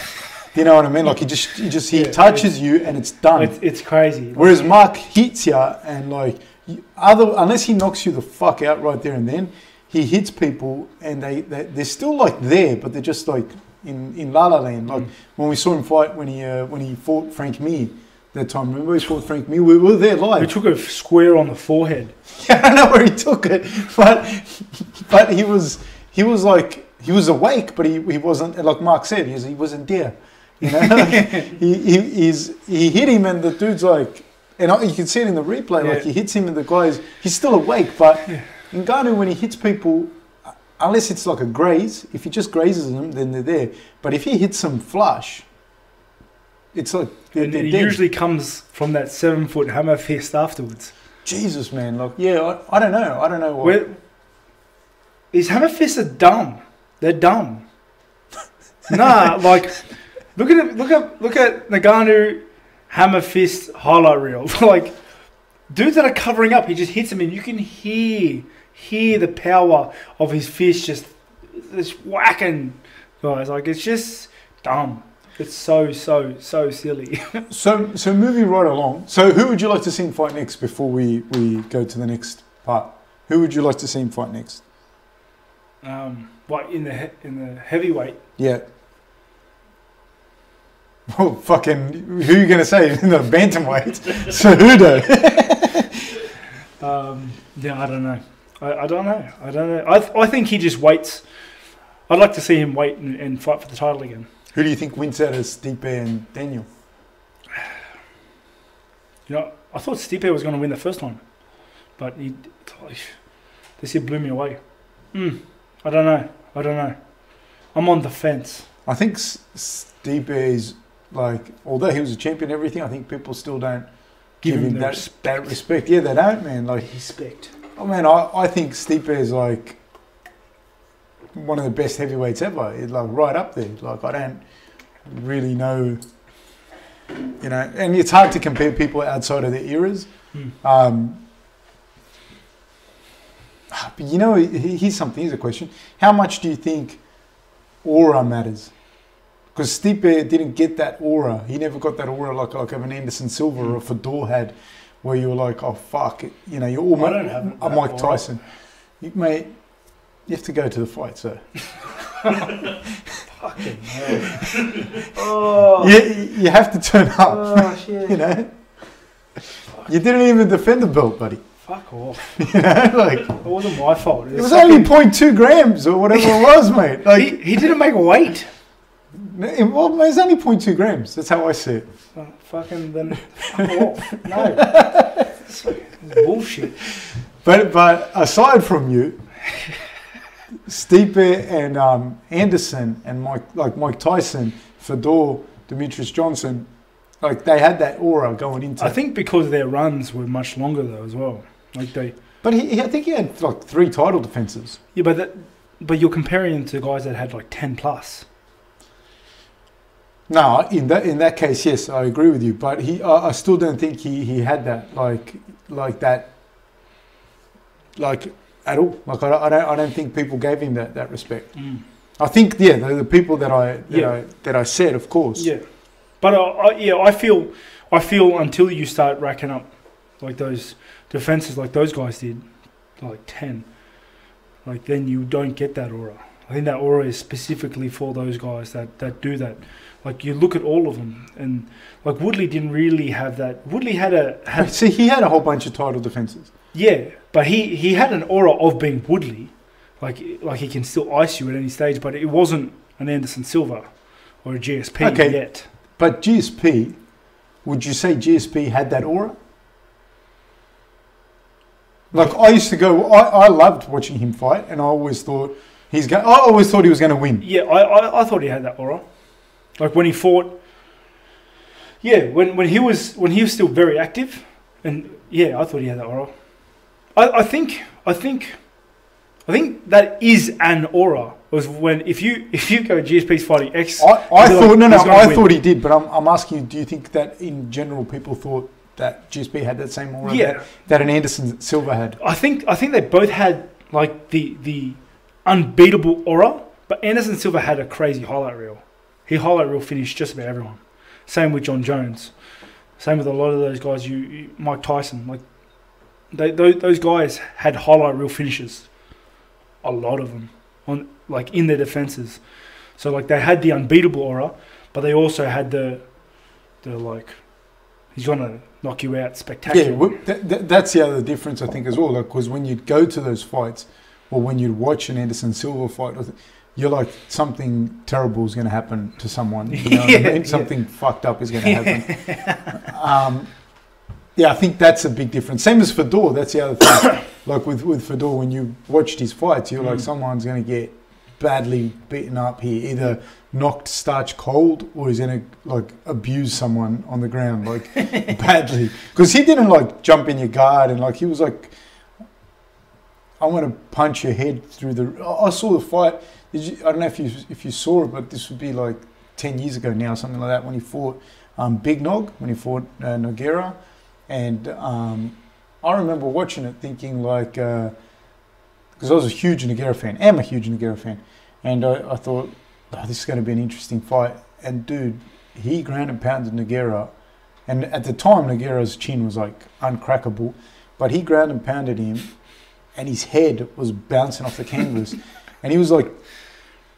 Do you know what I mean? Like he just, he just he Yeah, touches you and it's done. it's it's crazy. Whereas Mark hits you and like other unless he knocks you the fuck out right there and then, he hits people and they, they they're still like there, but they're just like in in La La Land. Like Mm. when we saw him fight when he uh, when he fought Frank Mir that time. Remember he fought Frank Mir? We were there we He took a square on the forehead. Yeah, [LAUGHS] I know where he took it, but but he was he was like he was awake, but he, he wasn't like Mark said he, was, he wasn't there. You know, [LAUGHS] he, he he's he hit him and the dude's like, and you can see it in the replay. Like he hits him and the guy's he's still awake, but Ngannou when he hits people. Unless it's like a graze, if he just grazes them, then they're there. But if he hits them flush, it's like they're, they're it dead. usually comes from that seven foot hammer fist afterwards. Jesus, man. Like, yeah, I, I don't know. I don't know what. Where, his hammer fists are dumb. They're dumb. [LAUGHS] nah, like look at it, look at look at Ngannou hammer fist highlight reel. [LAUGHS] like dudes that are covering up, he just hits them and you can hear hear the power of his fist just just whacking guys. Like it's just dumb. It's so so so silly. [LAUGHS] So, so moving right along. So, who would you like to see him fight next before we, we go to the next part? Who would you like to see him fight next? um, like in the in the heavyweight. Yeah. Well, fucking, who are you going to say? In [LAUGHS] the bantamweight. so, who though? [LAUGHS] Um, yeah, I don't know. I, I don't know. I don't know. I, th- I think he just waits. I'd like to see him wait and, and fight for the title again. Who do you think wins out of Stipe and Daniel? You know, I thought Stipe was going to win the first time, but he, this year blew me away. Mm, I don't know. I don't know. I'm on the fence. I think Stipe is like, although he was a champion and everything, I think people still don't Give, give, him, him, that, respect. that respect. Yeah, they don't, man. Like, respect. Oh man, I, I think Stipe is like one of the best heavyweights ever. It's like right up there. Like I don't really know, you know, and it's hard to compare people outside of their eras. Hmm. Um, but you know, he- here's something. Here's a question: How much do you think aura matters? Because Stipe didn't get that aura. He never got that aura like like of an Anderson Silva or a Fedor had, where you were like, oh fuck, it. you know, you're almost don't have Mike. Tyson. You, mate, you have to go to the fight, sir. [LAUGHS] Fucking hell. [LAUGHS] oh, you, you have to turn up. oh, [LAUGHS] shit. You know, you didn't even defend the belt, buddy. Fuck off. You know, like It wasn't my fault. it was only 0.2 grams or whatever it was, mate. Like he, he didn't make weight. Well, it's only 0.2 grams. That's how I see it. Oh, fucking then [LAUGHS] fuck off. No. It's, bullshit. But but aside from you, Stipe and um, Anderson and Mike like Mike Tyson, Fedor, Demetrious Johnson, like they had that aura going into. I think because their runs were much longer though as well. Like they but he, he- I think he had like three title defenses. Yeah, but that but you're comparing them to guys that had like ten plus. No, in that in that case, yes, I agree with you. But he, I I still don't think he, he had that like like that like at all. Like I, don't- I don't I don't think people gave him that, that respect. Mm. I think yeah, the, the people that I that Yeah. I that I said, of course. Yeah, but I, I, yeah, I feel I feel until you start racking up like those defenses like those guys did, like ten, like then you don't get that aura. I think that aura is specifically for those guys that, that do that. Like you look at all of them, and like Woodley didn't really have that. Woodley had a had [LAUGHS] See, he had a whole bunch of title defenses. yeah, but he he had an aura of being Woodley, like like he can still ice you at any stage, but it wasn't an Anderson Silva or a GSP Okay. yet. But GSP, would you say GSP had that aura? Like I used to go, I, I loved watching him fight, and I always thought he's going. I always thought he was going to win. Yeah, I, I, I thought he had that aura. Like when he fought. Yeah, when, when he was when he was still very active, and yeah, I thought he had that aura. I, I think I think I think that is an aura. Was when if you [LAUGHS] if you go GSP's fighting X. I, I You'd like, thought no, no, I win. thought he did, but I'm, I'm asking you, do you think that in general people thought that GSP had that same aura Yeah. that, that an Anderson Silva had? I think I think they both had like the the unbeatable aura, but Anderson Silva had a crazy highlight reel. He highlight reel finished just about everyone. Same with Jon Jones. Same with a lot of those guys. You, you Mike Tyson, like they, those, those guys had highlight reel finishes. A lot of them on like in their defenses. So like they had the unbeatable aura, but they also had the the like he's gonna knock you out spectacularly. Yeah, well, that, that, that's the other difference I think as well. Like, because when you'd go to those fights, or when you'd watch an Anderson Silva fight, you're like something terrible is going to happen to someone. You [LAUGHS] know Yeah, I mean? yeah. Something fucked up is going [LAUGHS] to happen. um, yeah, I think that's a big difference. Same as Fedor. That's the other thing. [COUGHS] like with with Fedor, when you watched his fights, you're like, Mm. someone's going to get badly beaten up here, either knocked starch cold or he's going to like abuse someone on the ground like [LAUGHS] badly because he didn't like jump in your guard and like he was like I want to punch your head through the I saw the fight you, I don't know if you if you saw it but this would be like 10 years ago now something like that when he fought um, Big Nog when he fought uh, Nogueira and um, I remember watching it thinking like because I was a huge Nogueira fan am a huge Nogueira fan. And I, I thought oh, this is going to be an interesting fight. And dude he ground and pounded Nogueira and at the time Nogueira's chin was like uncrackable. But he ground and pounded him and his head was bouncing off the canvas. [LAUGHS] And he was like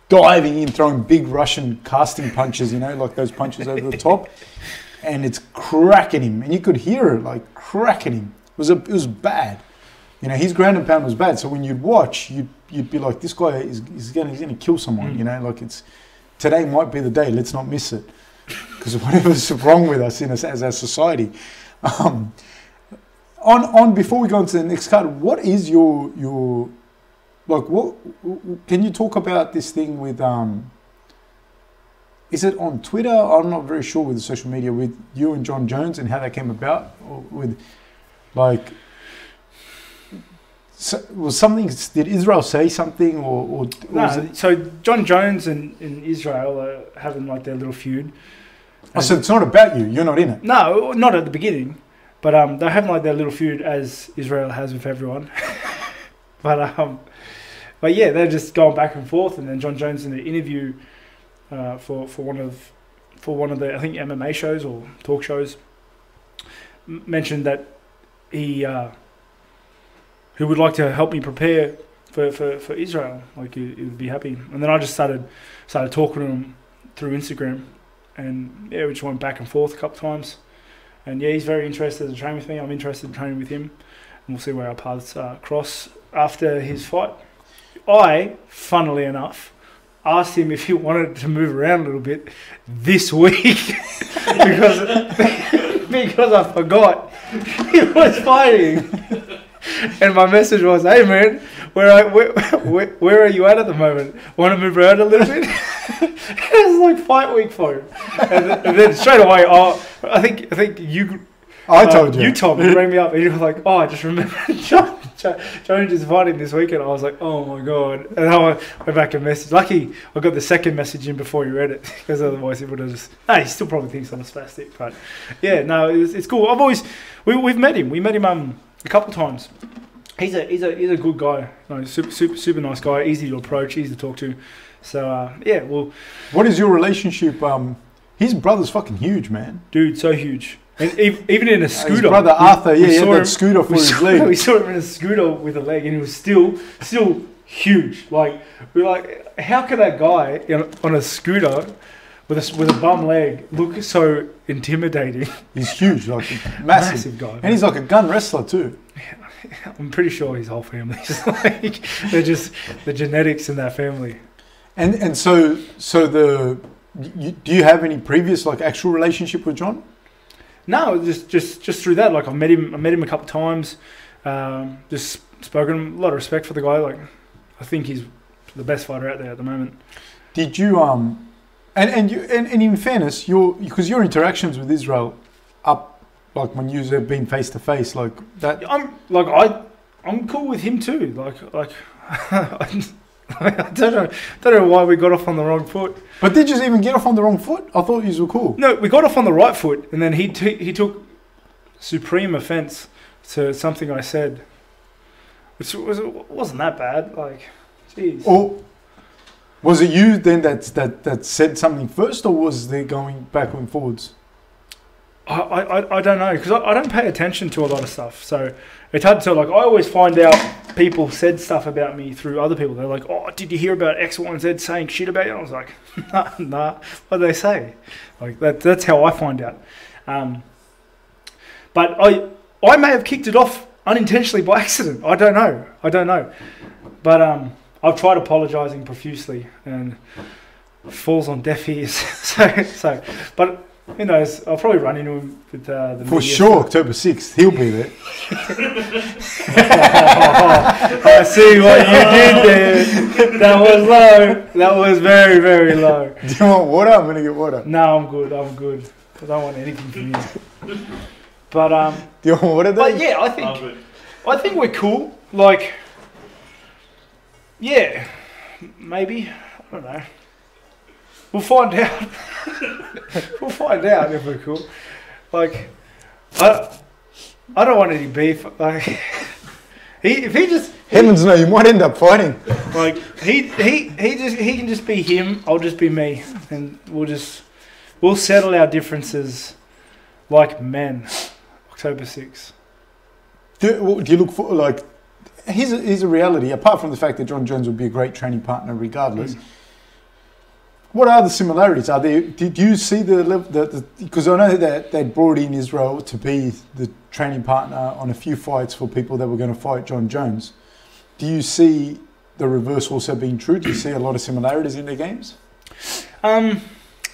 diving in throwing big Russian casting punches you know like those punches over the top. [LAUGHS] And it's cracking him. And you could hear it like cracking him. It was a, it was bad. You know his ground and pound was bad. So when you'd watch you'd, you'd be like this guy is, is gonna he's gonna kill someone Mm. you know? Like it's today might be the day. Let's not miss it. Because whatever's [LAUGHS] wrong with us in us as a society. Um, on on before we go on to the next card what is your your like what can you talk about this thing with um is it on Twitter? I'm not very sure with the social media with you and Jon Jones and how that came about. Or with like, so, was something? Did Israel say something, or, or, or No, it, so Jon Jones and, and Israel are having like their little feud. oh, so it's not about you. You're not in it. No, not at the beginning, but um, they're having like their little feud as Israel has with everyone. [LAUGHS] but um, but yeah, they're just going back and forth, and then Jon Jones in the interview uh, for for one of for one of the I think MMA shows or talk shows mentioned that he uh, who would like to help me prepare for, for, for Israel, like he, he would be happy. And then I just started started talking to him through Instagram, and yeah, we just went back and forth a couple times. And yeah, he's very interested to train with me. I'm interested in training with him, and we'll see where our paths uh, cross after his fight. I, funnily enough, asked him if he wanted to move around a little bit this week [LAUGHS] because [LAUGHS] because I forgot [LAUGHS] he was fighting. And my message was, "Hey man, where are, where, where, where are you at at the moment? Want to move around a little bit?" it was like fight week for him, and then, and then straight away, oh, I think I think you I uh, told you. You told me. You rang me up, and you were like, "Oh, I just remembered." Jon, Jones is fighting this weekend." I was like, "Oh my god!" And I went back and messaged. Lucky I got the second message in before you read it, [LAUGHS] because otherwise it would have just. Nah, he still probably thinks I'm a spastic, but yeah, no, it's, it's cool. I've always we, we've met him. We met him um a couple times. He's a he's a he's a good guy. No, super super super nice guy. Easy to approach, easy to talk to. So uh, yeah, well, What is your relationship? Um, his brother's fucking huge, man. dude, so huge. And even in a His scooter, brother Arthur, we yeah, he had saw that him- scooter for we his saw, leg. [LAUGHS] we saw him in a scooter with a leg, and he was still, still huge. Like we're like, how can that guy on a scooter with a with a bum leg look so intimidating? He's huge, like [LAUGHS] massive. Massive guy. And he's like a gun wrestler too. [LAUGHS] I'm pretty sure his whole family's like they're just the genetics in that family. And and so so the you, do you have any previous like actual relationship with Jon? No, just just just through that. Like I've met him. I met him a couple of times. Um, just spoken a lot of respect for the guy. Like I think he's the best fighter out there at the moment. Did you um and and you and, and in fairness, your because your interactions with Israel up like when you have been face to face like that I'm like I I'm cool with him too. Like like [LAUGHS] [LAUGHS] I don't know don't know why we got off on the wrong foot. But did you even get off on the wrong foot? I thought you were cool. No, we got off on the right foot, and then he t- he took supreme offence to something I said, which was wasn't that bad. Like, jeez. Or was it you then that that that said something first, or was they going back and forwards? I, I, I don't know because I, I don't pay attention to a lot of stuff. So it's hard to. Like I always find out people said stuff about me through other people. They're like, "Oh, did you hear about X, Y, and Z saying shit about you?" I was like, [LAUGHS] "Nah, nah. What did they say?" Like that. That's how I find out. Um, but I I may have kicked it off unintentionally by [LAUGHS] accident. I don't know. I don't know. But um, I've tried apologising profusely and falls on deaf ears. [LAUGHS] so so, but. Who knows? I'll probably run into him with uh, the For media sure, October sixth, he'll be there. [LAUGHS] I see what you did there. That was low. That was very, very low. [LAUGHS] Do you want water? I'm gonna get water. No, I'm good. I'm good. I don't want anything from you. But um, Do you want water? but yeah, I think I think we're cool. Like, yeah, maybe. I don't know. We'll find out. [LAUGHS] we'll find out if we're cool. Like, I, I don't want any beef. Like, [LAUGHS] he if he just Heavens no, you might end up fighting. like he he he just he can just be him. I'll just be me, and we'll just we'll settle our differences like men. October sixth. Do, do you look for like? Here's a, here's a reality. Apart from the fact that Jon Jones would be a great training partner, regardless. Mm. What are the similarities? Are there? Did you see the because I know that they brought in Israel to be the training partner on a few fights for people that were going to fight Jon Jones. Do you see the reverse also being true? Do you see a lot of similarities in their games? Um,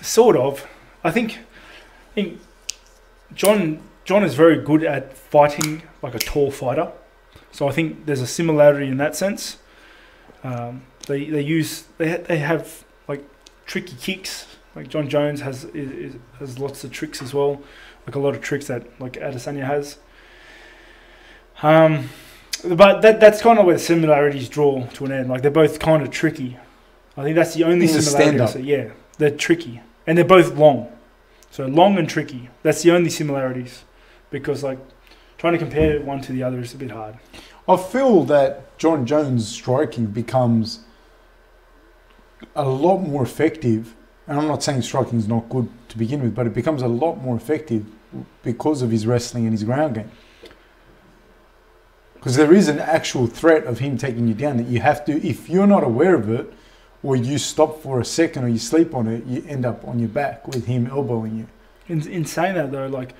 sort of. I think, I think John John is very good at fighting like a tall fighter. So I think there's a similarity in that sense. Um, they they use they they have tricky kicks. Like Jon Jones has is, is, has lots of tricks as well, like a lot of tricks that like Adesanya has. Um, but that that's kind of where the similarities draw to an end. Like they're both kind of tricky. I think that's the only In similarity. So, yeah, they're tricky, and they're both long. So long and tricky. That's the only similarities, because like trying to compare one to the other is a bit hard. I feel that Jon Jones' striking becomes a lot more effective. And I'm not saying striking is not good to begin with, but it becomes a lot more effective because of his wrestling and his ground game. Because there is an actual threat of him taking you down that you have to, if you're not aware of it, or you stop for a second or you sleep on it, you end up on your back with him elbowing you. In, in saying that though, like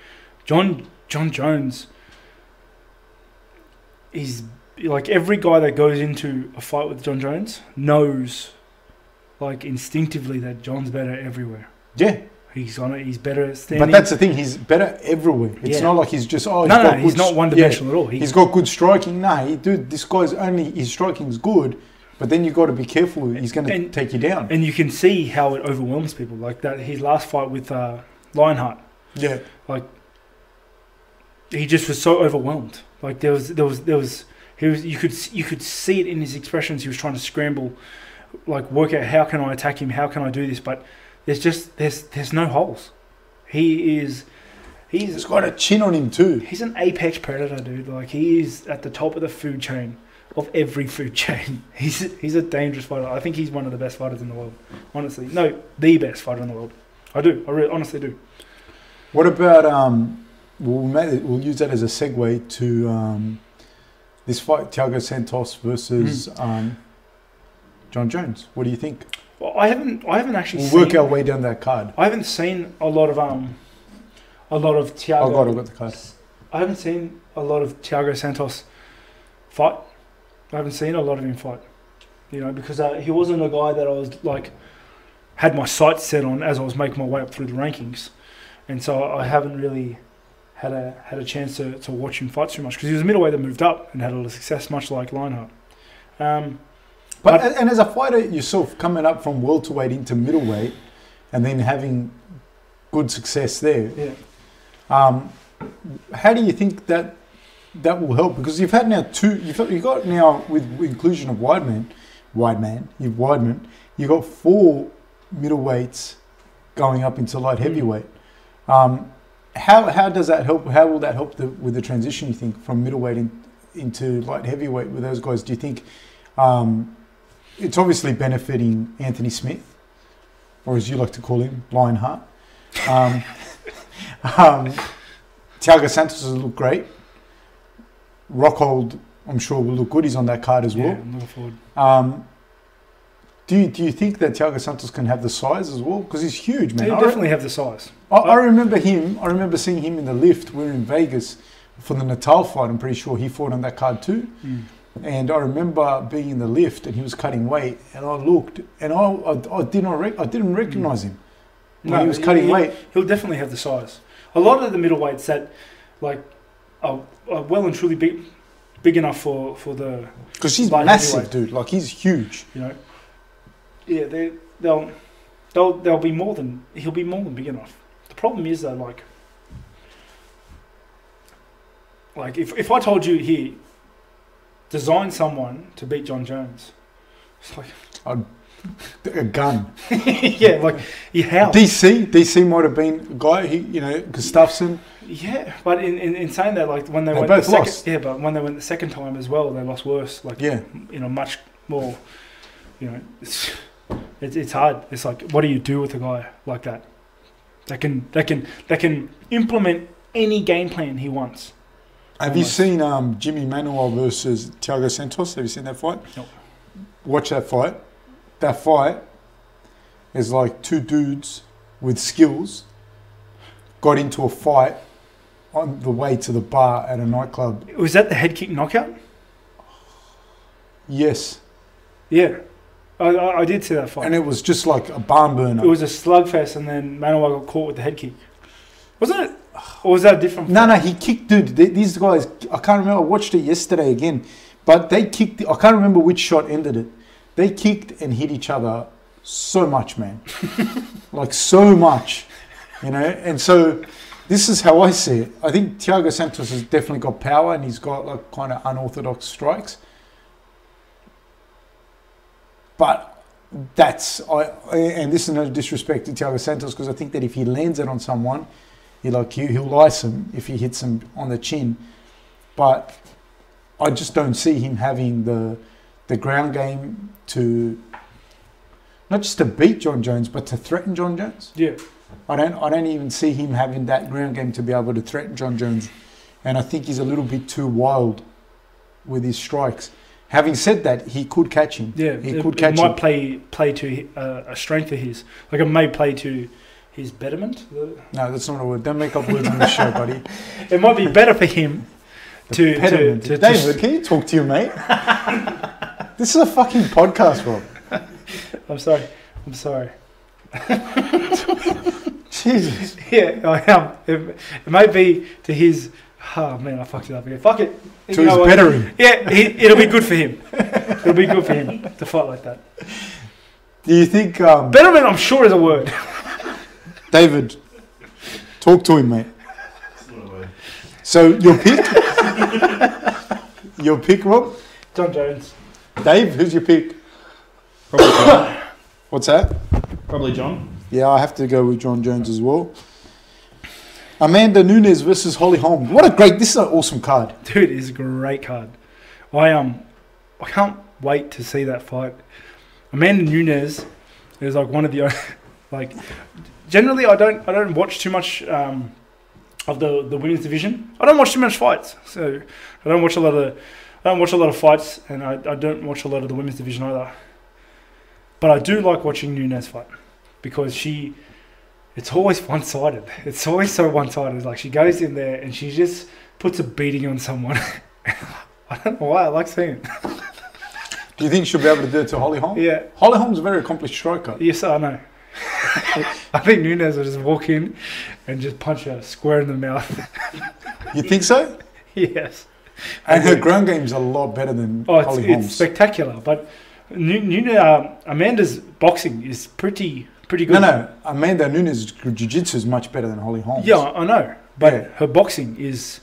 Jon Jon Jones, he's like every guy that goes into a fight with Jon Jones knows, like instinctively, that Jon's better everywhere. Yeah, He's on it. He's better at standing. but that's the thing, he's better everywhere. It's Yeah. not like he's just, oh, no, no, got he's not one yeah. dimensional at all. He, He's got good striking. Nah, he, dude, this guy's only his striking's good, but then you've got to be careful. He's going to take you down. and you can see how it overwhelms people. Like that, his last fight with uh, Lionheart, yeah, Like he just was so overwhelmed. Like there was, there was, there was. He was. You could, you could see it in his expressions. He was trying to scramble, like work out how can I attack him? How can I do this? But there's just there's there's no holes. He is, he's he's got a chin on him too. he's an apex predator, dude. Like he is at the top of the food chain of every food [LAUGHS] chain. He's he's a dangerous fighter. I think he's one of the best fighters in the world. Honestly, no, the best fighter in the world. I do. I really, honestly do. What about um? we'll, we'll use that as a segue to um, this fight: Thiago Santos versus Mm. um, Jon Jones. What do you think? Well, I haven't. I haven't actually. We'll seen, work our way down that card. I haven't seen a lot of um, a lot of Thiago. Oh God, I've got the card. I haven't seen a lot of Thiago Santos fight. I haven't seen a lot of him fight. You know, because uh, he wasn't a guy that I was like had my sights set on as I was making my way up through the rankings, and so I haven't really had a had a chance to, to watch him fight too much because he was a middleweight that moved up and had a lot of success, much like Lionheart. Um, But, But- and as a fighter yourself, coming up from welterweight into middleweight, and then having good success there, yeah, um, how do you think that that will help? Because you've had now two. You've got, you've got now with inclusion of Weidman, Weidman, you've Weidman. You've got four middleweights going up into light Mm. heavyweight. Um, how how does that help? How will that help the, with the transition? You think from middleweight in, into light heavyweight with those guys? Do you think um, it's obviously benefiting Anthony Smith, or as you like to call him, Lionheart? Um, [LAUGHS] um, Thiago Santos will look great. Rockhold, I'm sure, will look good. He's on that card as yeah, well. I'm looking forward. Um, do you, do you think that Thiago Santos can have the size as well? Because he's huge, man. He'll I, re- definitely have the size. I, I remember him. I remember seeing him in the lift. We were in Vegas for the Natal fight. I'm pretty sure he fought on that card too. Mm. And I remember being in the lift and he was cutting weight. And I looked and I, I, I did not rec- I didn't recognize him when he was cutting he- weight. He'll definitely have the size. A lot of the middleweights that, like, are, are well and truly big, big enough for, for the Because he's massive, dude. Like he's huge. you know. Yeah, they they'll they'll they'll be more than he'll be more than big enough. The problem is though, like, like if if I told you here, design someone to beat Jon Jones, it's like [LAUGHS] A gun. [LAUGHS] yeah, like yeah, how? DC, DC might have been a guy. He, you know, Gustafsson. Yeah, but in, in, in saying that, like when they, They went both the second, lost. yeah, but when they went the second time as well, they lost worse. Like Yeah. you know, much more. You know, it's it's, it's hard. It's like, what do you do with a guy like that? That can that can that can implement any game plan he wants. Have you seen um, Jimi Manuwa versus Thiago Santos? Have you seen that fight? Nope. Watch that fight. That fight is like two dudes with skills got into a fight on the way to the bar at a nightclub. Was that the head kick knockout? Yes, Yeah, I, I, I did see that fight. and it was just like a barn burner. it was a slugfest, and then Manuwa got caught with the head kick. Wasn't it? Or was that a different? No, no, he kicked, dude. th- These guys, I can't remember. I watched it yesterday again, but they kicked. I can't remember which shot ended it. They kicked and hit each other so much, man. [LAUGHS] like so much, you know. And so, this is how I see it. I think Thiago Santos has definitely got power, and he's got like kind of unorthodox strikes. But that's I, I- and this is no disrespect to Thiago Santos because I think that if he lands it on someone, he like he, he'll ice him if he hits him on the chin. But I just don't see him having the the ground game to not just to beat Jon Jones, but to threaten Jon Jones. Yeah, I don't I don't even see him having that ground game to be able to threaten Jon Jones. And I think he's a little bit too wild with his strikes. Having said that, he could catch him. yeah. he it, could it might him. play play to uh, a strength of his. Like it may play to his betterment. The- No, that's not a word. Don't make up words on the show, [LAUGHS] buddy. It might be better for him to, to, to, to David, can you talk to your mate? this is a fucking podcast, Rob. [LAUGHS] I'm sorry. I'm sorry. [LAUGHS] Jesus. Yeah, I am. It, it may be to his. Oh man, I fucked it up again. Fuck it. To You his bettering. Yeah, he, it'll be good for him. It'll be good for him to fight like that. Do you think, um, Betterment, I'm sure, is a word. David, talk to him, mate? So your pick? your pick, Rob? Jon Jones. Dave, who's your pick? Probably Jon. What's that? Probably Jon. Yeah, I have to go with Jon Jones as well. Amanda Nunes versus Holly Holm. What a great! This is an awesome card. Dude, it's a great card. I um, I can't wait to see that fight. Amanda Nunes is like one of the [LAUGHS] like. Generally, I don't I don't watch too much um, of the the women's division. I don't watch too much fights, so I don't watch a lot of I don't watch a lot of fights, and I, I don't watch a lot of the women's division either. But I do like watching Nunes fight because she, it's always [LAUGHS] one sided. It's always so one sided. Like she goes in there and she just puts a beating on someone. [LAUGHS] I don't know why I like seeing it. Do you think she'll be able to do it to Holly Holm? Yeah, Holly Holm's a very accomplished striker. yes, I know. [LAUGHS] I think Nunes will just walk in and just punch her square in the mouth. You think so? [LAUGHS] yes. And her ground game's a lot better than Oh, it's, Holly it's spectacular. But Nu- Nu- um, Amanda's boxing is pretty pretty good. No, no. Amanda Nunes' jiu-jitsu is much better than Holly Holm's. Yeah, I know. But Yeah. her boxing is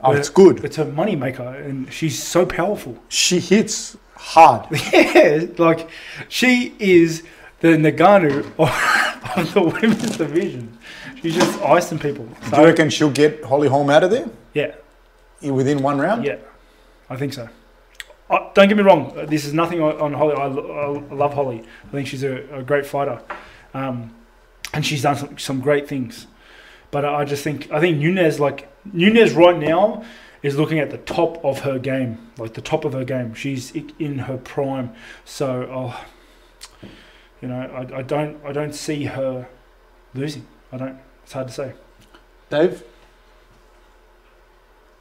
Oh, it's good. it's her money maker, and she's so powerful. She hits hard. [LAUGHS] yeah, like she is the Ngannou [LAUGHS] of, the women's division. She's just icing people. Do you reckon she'll get Holly Holm out of there yeah, within one round? yeah, I think so. Don't get me wrong. This is nothing on, on Holly. I, I love Holly. I think she's a, a great fighter, um, and she's done some, some great things. But I just think I think Nunes like Nunes right now is looking at the top of her game, like the top of her game. She's in her prime. So, oh, you know, I, I don't I don't see her losing. I don't. It's hard to say. Dave?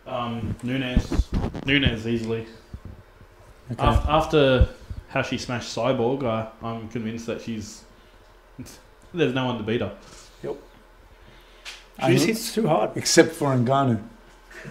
Um, Nunes, Nunes easily. Okay. Af- after how she smashed Cyborg, I, I'm convinced that she's there's no one to beat her. Yep. She just hits too hard. Except for Ngannou.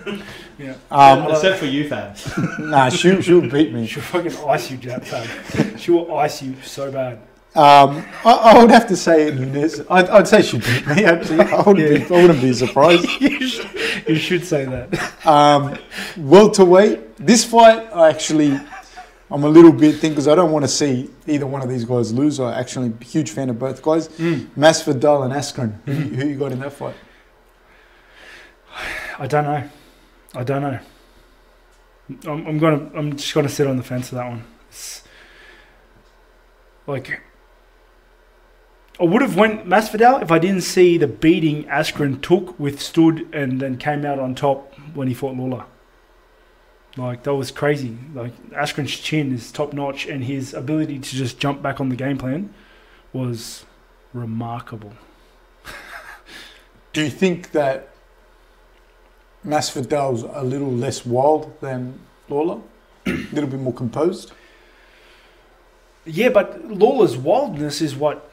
[LAUGHS] Yeah. Um, Except for you, fans. [LAUGHS] nah, she'll, she'll beat me. She'll fucking ice you, Jack. fam. She will ice you so bad. Um, I, I would have to say Nunes. I'd, I'd say she'd beat me. Actually, I wouldn't, be, I wouldn't be surprised. [LAUGHS] you, should, you should say that. Um, welterweight. This fight, I actually, I'm a little bit thinking because I don't want to see either one of these guys lose. I'm actually a huge fan of both guys. Mm. Masvidal and Askren. Who, you- who you got in that fight? I don't know. I don't know. I'm, I'm gonna. I'm just gonna sit on the fence for that one. It's like I would have went Masvidal if I didn't see the beating Askren took, withstood, and then came out on top when he fought Lawler. Like that was crazy. Like Askren's chin is top notch, and his ability to just jump back on the game plan was remarkable. [LAUGHS] Do you think that Masvidal's a little less wild than Lawler? a little bit more composed? Yeah, but Lawler's wildness is what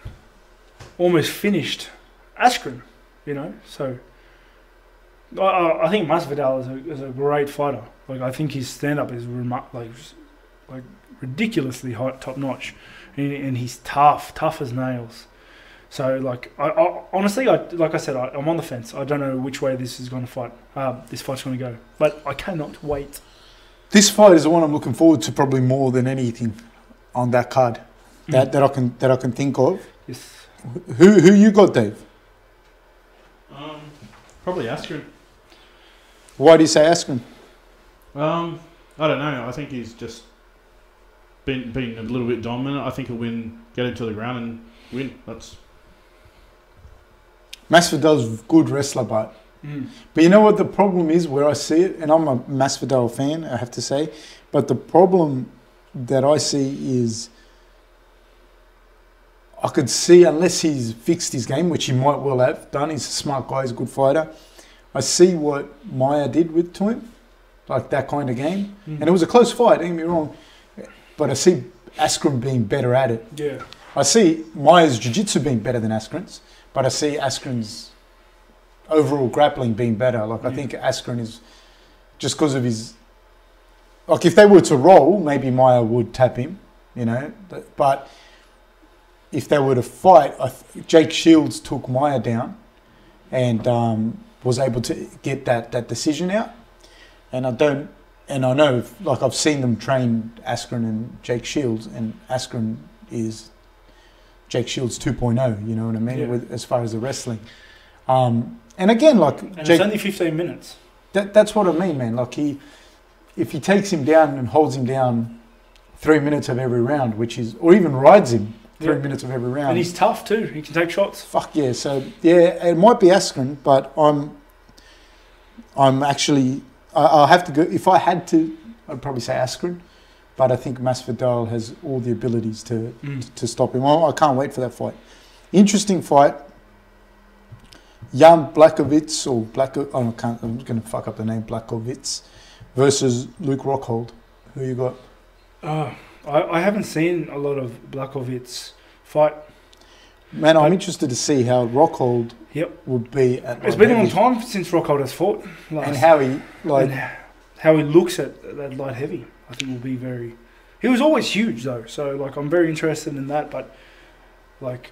almost finished Askren, you know. So I- I, think Masvidal is a, is a great fighter. Like I think his stand up is remar- like like ridiculously high, top notch, and, and he's tough, tough as nails. So like I, I honestly, I like I said, I, I'm on the fence. I don't know which way this is going to fight. Um, this fight's going to go, but I cannot wait. This fight is the one I'm looking forward to probably more than anything on that card that, that I can that I can think of. Yes. Who who you got, Dave? Um, probably Askren. Why do you say Askren? Um, I don't know. I think he's just been been a little bit dominant. I think he'll win, get into the ground and win. That's Masvidal's good wrestler, but Mm. but you know what the problem is where I see it, and I'm a Masvidal fan, I have to say, but the problem that I see is I could see unless he's fixed his game, which he might well have done. He's a smart guy, he's a good fighter. I see what Maia did with to him, like that kind of game, Mm. and it was a close fight. Don't get me wrong, but I see Askren being better at it. Yeah. I see Maia's jiu-jitsu being better than Askren's, but I see Askren's overall grappling being better. Like I think Askren is just because of his like if they were to roll, maybe Maia would tap him, you know. But, but if they were to fight, I th- Jake Shields took Maia down and um, was able to get that that decision out. And I don't, and I know, like I've seen them train Askren and Jake Shields, and Askren is Jake Shields 2.0. You know what I mean? Yeah. With, as far as the wrestling, um, and again, like And Jake, it's only 15 minutes. that, that's what I mean, man. Like he, if he takes him down and holds him down three minutes of every round, which is, or even rides him three Yeah. minutes of every round. And he's tough too. He can take shots. fuck yeah. So yeah, it might be Askren, but I'm, I'm actually. I, I'll have to go. If I had to, I'd probably say Askren, but I think Masvidal has all the abilities to Mm. to stop him. Well, I can't wait for that fight. Interesting fight. Jan Blachowicz or Black. Oh, I can't. I'm going to fuck up the name. Blachowicz versus Luke Rockhold. Who you got? Uh, I, I haven't seen a lot of Blachowicz fight. Man, I'm interested to see how Rockhold Yep. would be at. It's been a long time since Rockhold has fought. Last, and how he like. and how he looks at that light heavy, I think will be very. He was always huge though, so like I'm very interested in that. But like,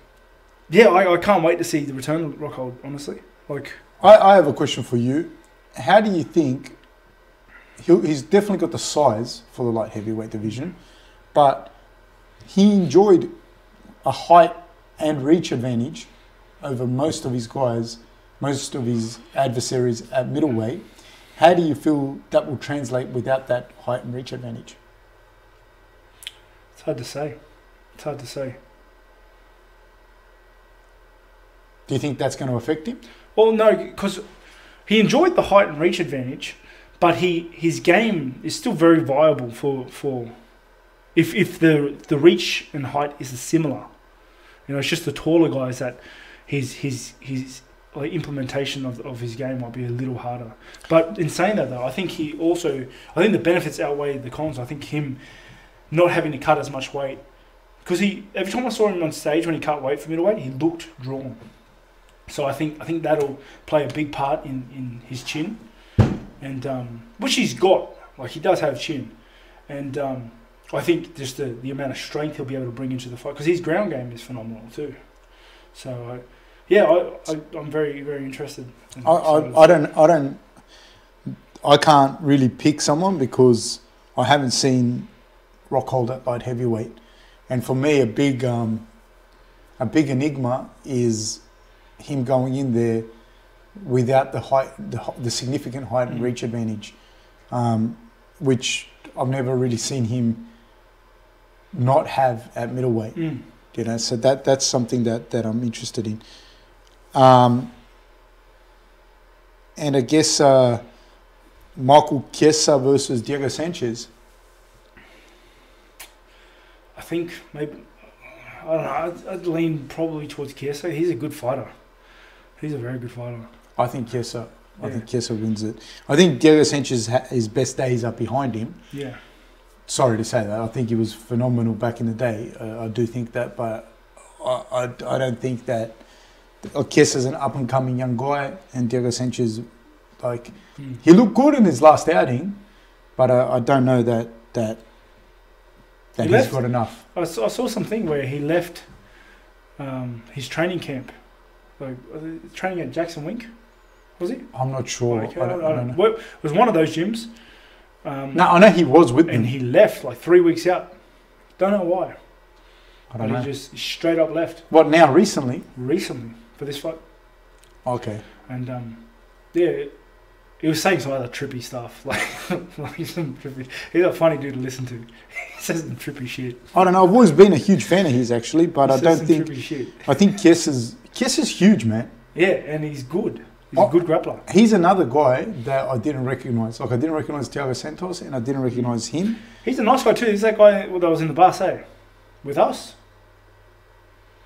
yeah, I, I can't wait to see the return of Rockhold. Honestly, like I, I have a question for you. How do you think he'll, he's definitely got the size for the light heavyweight division, mm-hmm. But he enjoyed a height and reach advantage over most of his guys, most of his adversaries at middleweight. How do you feel that will translate without that height and reach advantage? it's hard to say. It's hard to say. Do you think that's going to affect him? Well, no, because he enjoyed the height and reach advantage, but he his game is still very viable for for if if the the reach and height is similar. You know, it's just the taller guys that his his his like, implementation of, of his game might be a little harder. But in saying that though, I think he also I think the benefits outweigh the cons. I think him not having to cut as much weight because he every time I saw him on stage when he cut weight for middleweight, he looked drawn. So I think I think that'll play a big part in, in his chin, and um, which he's got. Like he does have chin, and um, I think just the, the amount of strength he'll be able to bring into the fight because his ground game is phenomenal too. So I, yeah, I, I I'm very very interested. and I. I, I don't I don't I can't really pick someone because I haven't seen Rockhold at light heavyweight, and for me a big um, a big enigma is him going in there without the height the, the significant height and Mm. reach advantage, um, which I've never really seen him not have at middleweight Mm. you know so that that's something that that i'm interested in um and i guess uh michael Chiesa versus diego sanchez I think maybe I don't know. I'd, I'd lean probably towards Chiesa. He's a good fighter. He's a very good fighter. i think Chiesa, i Yeah. think Chiesa wins it i think diego sanchez his best days are behind him Yeah. Sorry to say that i think he was phenomenal back in the day uh, i do think that but i, I, I don't think that uh, Chiesa's an up and coming young guy and diego sanchez like Mm. He looked good in his last outing, but uh, I don't know that that that He he's left? got enough. I saw, I saw something where he left um, his training camp, like training at Jackson Wink, was he? I'm not sure. Okay, I don't, I don't know. It was one of those gyms. Um, No, I know he was with them. and he left like three weeks out. Don't know why, I don't know. he just straight up left what now? Recently? recently for this fight. Okay. And um, yeah, he was saying some other trippy stuff, [LAUGHS] like, like some trippy. He's a funny dude to listen to. [LAUGHS] he says some trippy shit. I don't know. I've always been a huge fan of his actually, but He I says don't some think. trippy shit. I think Kiss is Kiss is huge, man. Yeah, and he's good. He's Oh. a good grappler. He's another guy that I didn't recognize. Like I didn't recognize Thiago Santos, and I didn't recognize him. He's a nice guy too. He's that guy that was in the bus, eh? With us.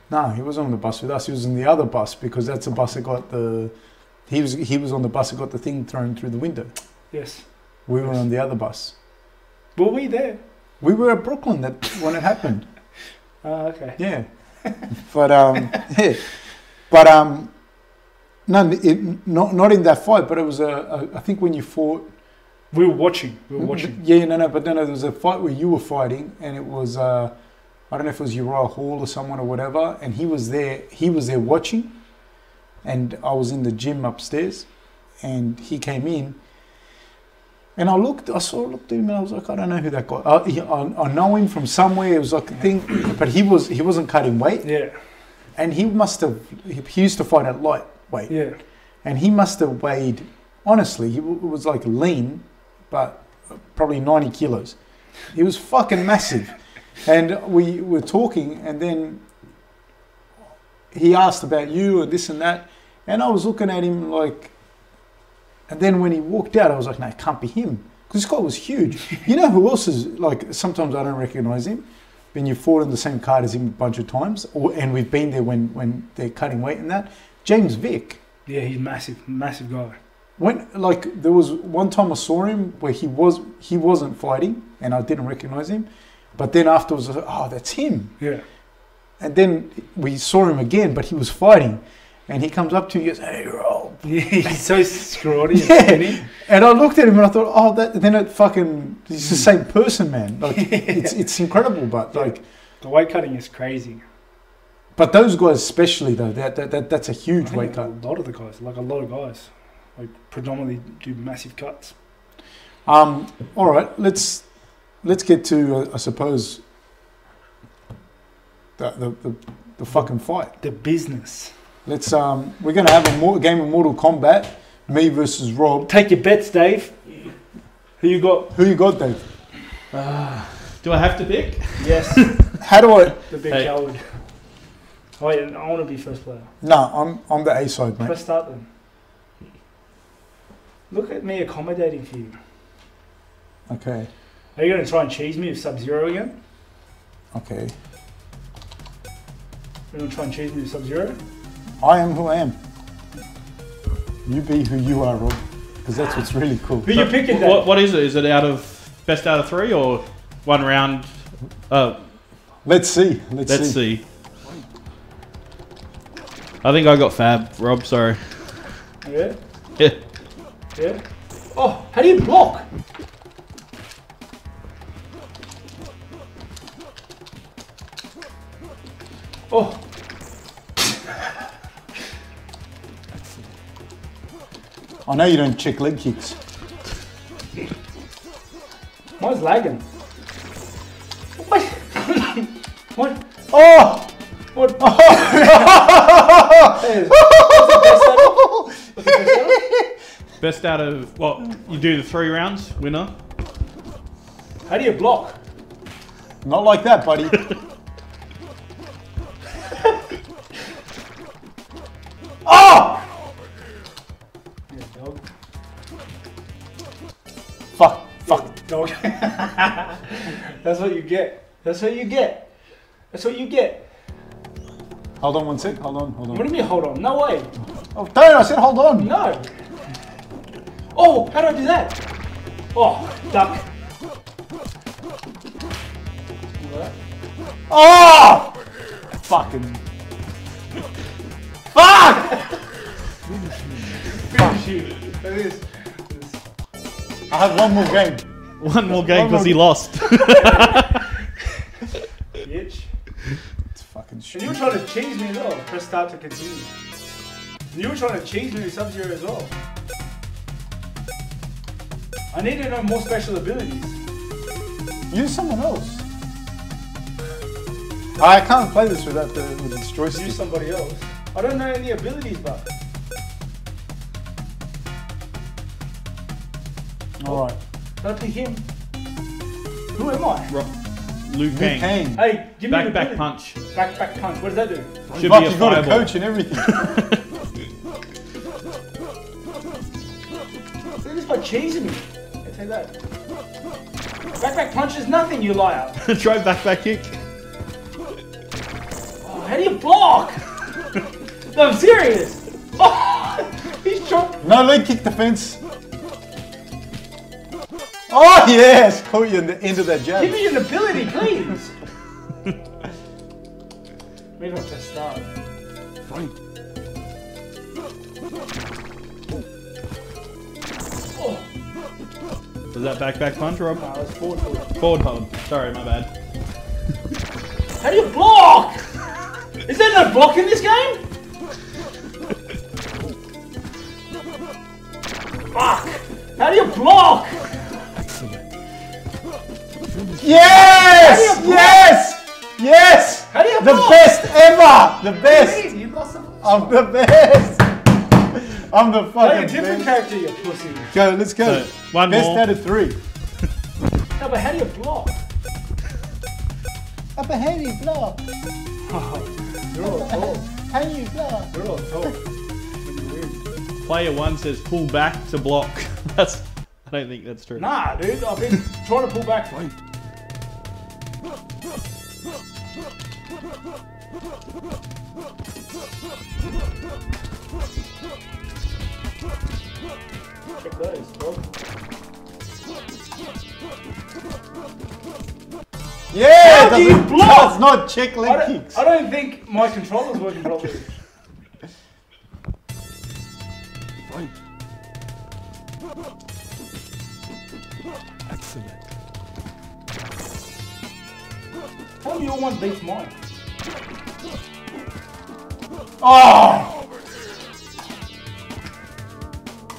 No, he was on the bus with us. He was in the other bus because that's the bus that got the. He was he was on the bus that got the thing thrown through the window. Yes. We were on the other bus. Were we there? We were at Brooklyn that when it happened. [LAUGHS] Ah, okay. Yeah, but um, [LAUGHS] yeah, but um, no, it, not not in that fight. But it was a, a. I think when you fought. We were watching. We were watching. Yeah, no, no, but no, no. There was a fight where you were fighting, and it was. Uh, I don't know if it was Uriah Hall or someone or whatever, and he was there. He was there watching, and I was in the gym upstairs, and he came in. And I looked, I saw, looked at him, and I was like, I don't know who that guy. I, he- I, I know him from somewhere. It was like a thing, but he was he wasn't cutting weight, Yeah. and he must have. He, he used to fight at light weight, Yeah. and he must have weighed. Honestly, he was like lean, but probably ninety kilos. He was fucking massive, and we were talking, and then he asked about you and this and that, and I was looking at him like, And then when he walked out, I was like, no, it can't be him. Because this guy was huge. [LAUGHS] you know who else is, like, sometimes I don't recognize him. When you've fought in the same card as him a bunch of times, or, and we've been there when, when they're cutting weight and that. James Vick. Yeah, he's massive, massive guy. When like there was one time I saw him where he was he wasn't fighting and I didn't recognize him, but then afterwards I was like, oh that's him. Yeah. And then we saw him again, but he was fighting, and he comes up to you and goes, "Hey, Rob." [LAUGHS] Yeah, he's so scrawny and [LAUGHS] Yeah. And I looked at him and I thought, "Oh, that." Then it fucking he's the hmm. same person, man. Like [LAUGHS] it's it's incredible, but like, The weight cutting is crazy. But those guys especially though, that that, that that's a huge weight cut. A lot of the guys, like a lot of guys, like predominantly do massive cuts. Um, all right, let's let's get to uh, I suppose the the, the the fucking fight. The business. Let's um, we're gonna have a more, game of Mortal Kombat, me versus Rob. Take your bets, Dave. Who you got? Who you got, Dave? Do I have to pick? Yes, [LAUGHS] How do I? the big Hey. coward. Oh, wait, I want to be first player. No, I'm I'm the A side, mate. Press start then. Look at me accommodating for you. Okay, Are you going to try and cheese me with Sub Zero again? okay. You're going to try and cheese me with Sub Zero? I am who I am. You be who you are, Rob, because that's what's really cool. Who you picking, Dave? What, what is it? Is it out of best out of three or one round? Uh, Let's see. Let's, let's see. see. I think I got Fab. Rob, sorry. Yeah? Yeah. Yeah? Oh, how do you block? Oh, I know you don't check leg kicks. mine's lagging. [LAUGHS] What? [LAUGHS] what? Oh! What? [LAUGHS] Hey, what's the best out of- what's the best out of? Best out of what? You do the three rounds, winner. How do you block? Not like that, buddy. oh! [LAUGHS] Yeah, dog. Fuck. Fuck. Dog. [LAUGHS] That's what you get. That's what you get. That's what you get. Hold on one sec. Hold on. Hold on. What do you mean, hold on? No way. Oh, don't. I said hold on. No. Oh, how do I do that? Oh, duck. Oh! Fucking. Fuck! It is. I have one more game. One more game because he lost. [LAUGHS] Bitch. Fucking And you were trying to cheese me as well. Press start to continue. And You were trying to cheese me with Sub Zero as well. I need to know more special abilities. Use someone else. I can't play this without the with joystick. Use somebody else. I don't know any abilities, but All right. don't pick him. Who am I? Liu Liu Kang. Kang. Hey, give me Back an back punch. Back back punch. What does that do? Should Fuck, be a you got a fireball. coach and everything. [LAUGHS] Look at this guy cheesing me. I take that. Back back punch is nothing, you liar. [LAUGHS] Try back back kick. Oh, how do you block? [LAUGHS] no, I'm serious. Oh, he's trying. No leg kick defense. Oh yes, caught you in the end of that Give me an ability, please. Maybe I'll just start. Oh, Was that back back punch, Rob? no, it's forward foot. Forward hold. Sorry, my bad. How do you block? Is there no block in this game? Fuck! How do you block? Yes, How do you block? yes, yes. How do you The best ever. The best. You lost the. [LAUGHS] I'm the best. I'm the fucking Play a different best. character, you pussy. Go, let's go. So, one best more. out of three. No, but how do you block? Upper heavy block. You're all tall. How do you block? You're all tall. When you. Player one says pull back to block. [LAUGHS] That's. I don't think that's true. Nah, dude, I've been trying to pull back. Check those, bro. Yeah, How do you doesn't- block? does not check I leg don't, kicks. I don't think my controller's working properly. Tell me your one beats mine. Oh!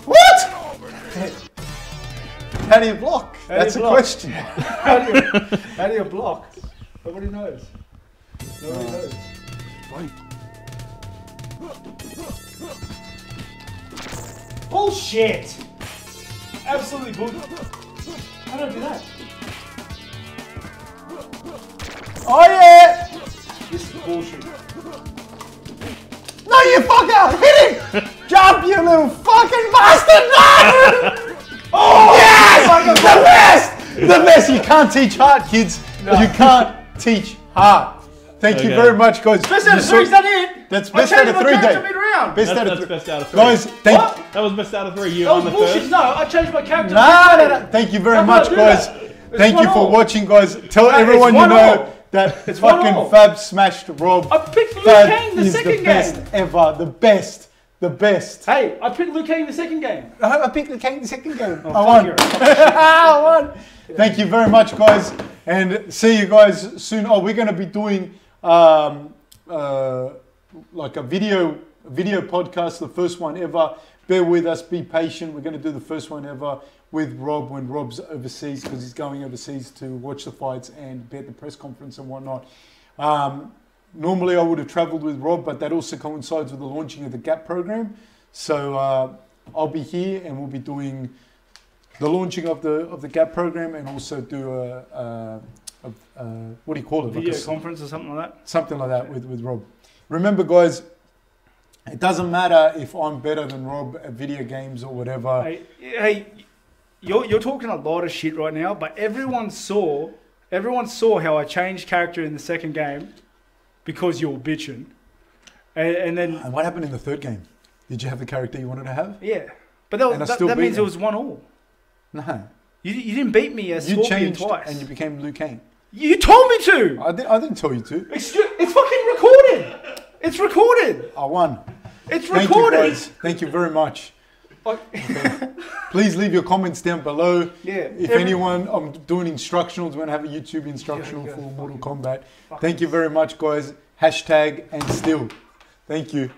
What? [LAUGHS] How do you block? How That's you a block? question. [LAUGHS] How do you, how do you block? Nobody knows. Nobody uh, knows. Bullshit! Absolutely bullshit. How do I do that? Oh yeah! This is bullshit. No, you fucker! Hit him! Jump, you little fucking bastard! No! [LAUGHS] oh yes! The best! The best! You can't teach heart, kids. You can't teach heart. Thank you very much, guys. Best out of three, is that it? That's I best out of three, Dave. mid-round. Best That's, out of that's three. best out of three. Guys, thank What? That was best out of three. You That on was the bullshit. first. No, I changed my character. No, no, no. Thank you very How much, can I do guys. Thank you for all. watching, guys. Tell No, everyone you know all. That It's fucking. Fab smashed Rob. I picked Liu Fab Kang the second the best game. ever. The best. The best. Hey, I picked Liu Kang the second game. I I picked the King the second game. Oh, I won. [LAUGHS] I won. Thank you very much, guys, and see you guys soon. Oh, we're going to be doing um, uh, like a video video podcast, the first one ever. Bear with us. Be patient. We're going to do the first one ever with Rob when Rob's overseas because he's going overseas to watch the fights and be at the press conference and whatnot. Um, normally, I would have travelled with Rob, but that also coincides with the launching of the Gap program. So uh, I'll be here, and we'll be doing the launching of the of the Gap program, and also do a, a, a, a what do you call it? Like a Video s- conference or something like that. something like that with, with Rob. Remember, guys, it doesn't matter if I'm better than Rob at video games or whatever. Hey, hey, you're, you're talking a lot of shit right now, but everyone saw, everyone saw how I changed character in the second game because you were bitching, and, and then And what happened in the third game? Did you have the character you wanted to have? yeah, but that, that, that means it was one all. No. You, you didn't beat me as You Scorpion changed twice. and you became Liu Kang. You told me to. I, did, I didn't tell you to. Excuse, it's fucking recorded. It's recorded. I won. It's Thank you, recorded. guys. Thank you very much. [LAUGHS] Please leave your comments down below. yeah. If every- anyone, I'm doing instructionals. We're to have a YouTube instructional Yeah, for Mortal Kombat. Thank you very much, guys. Hashtag and still. Thank you.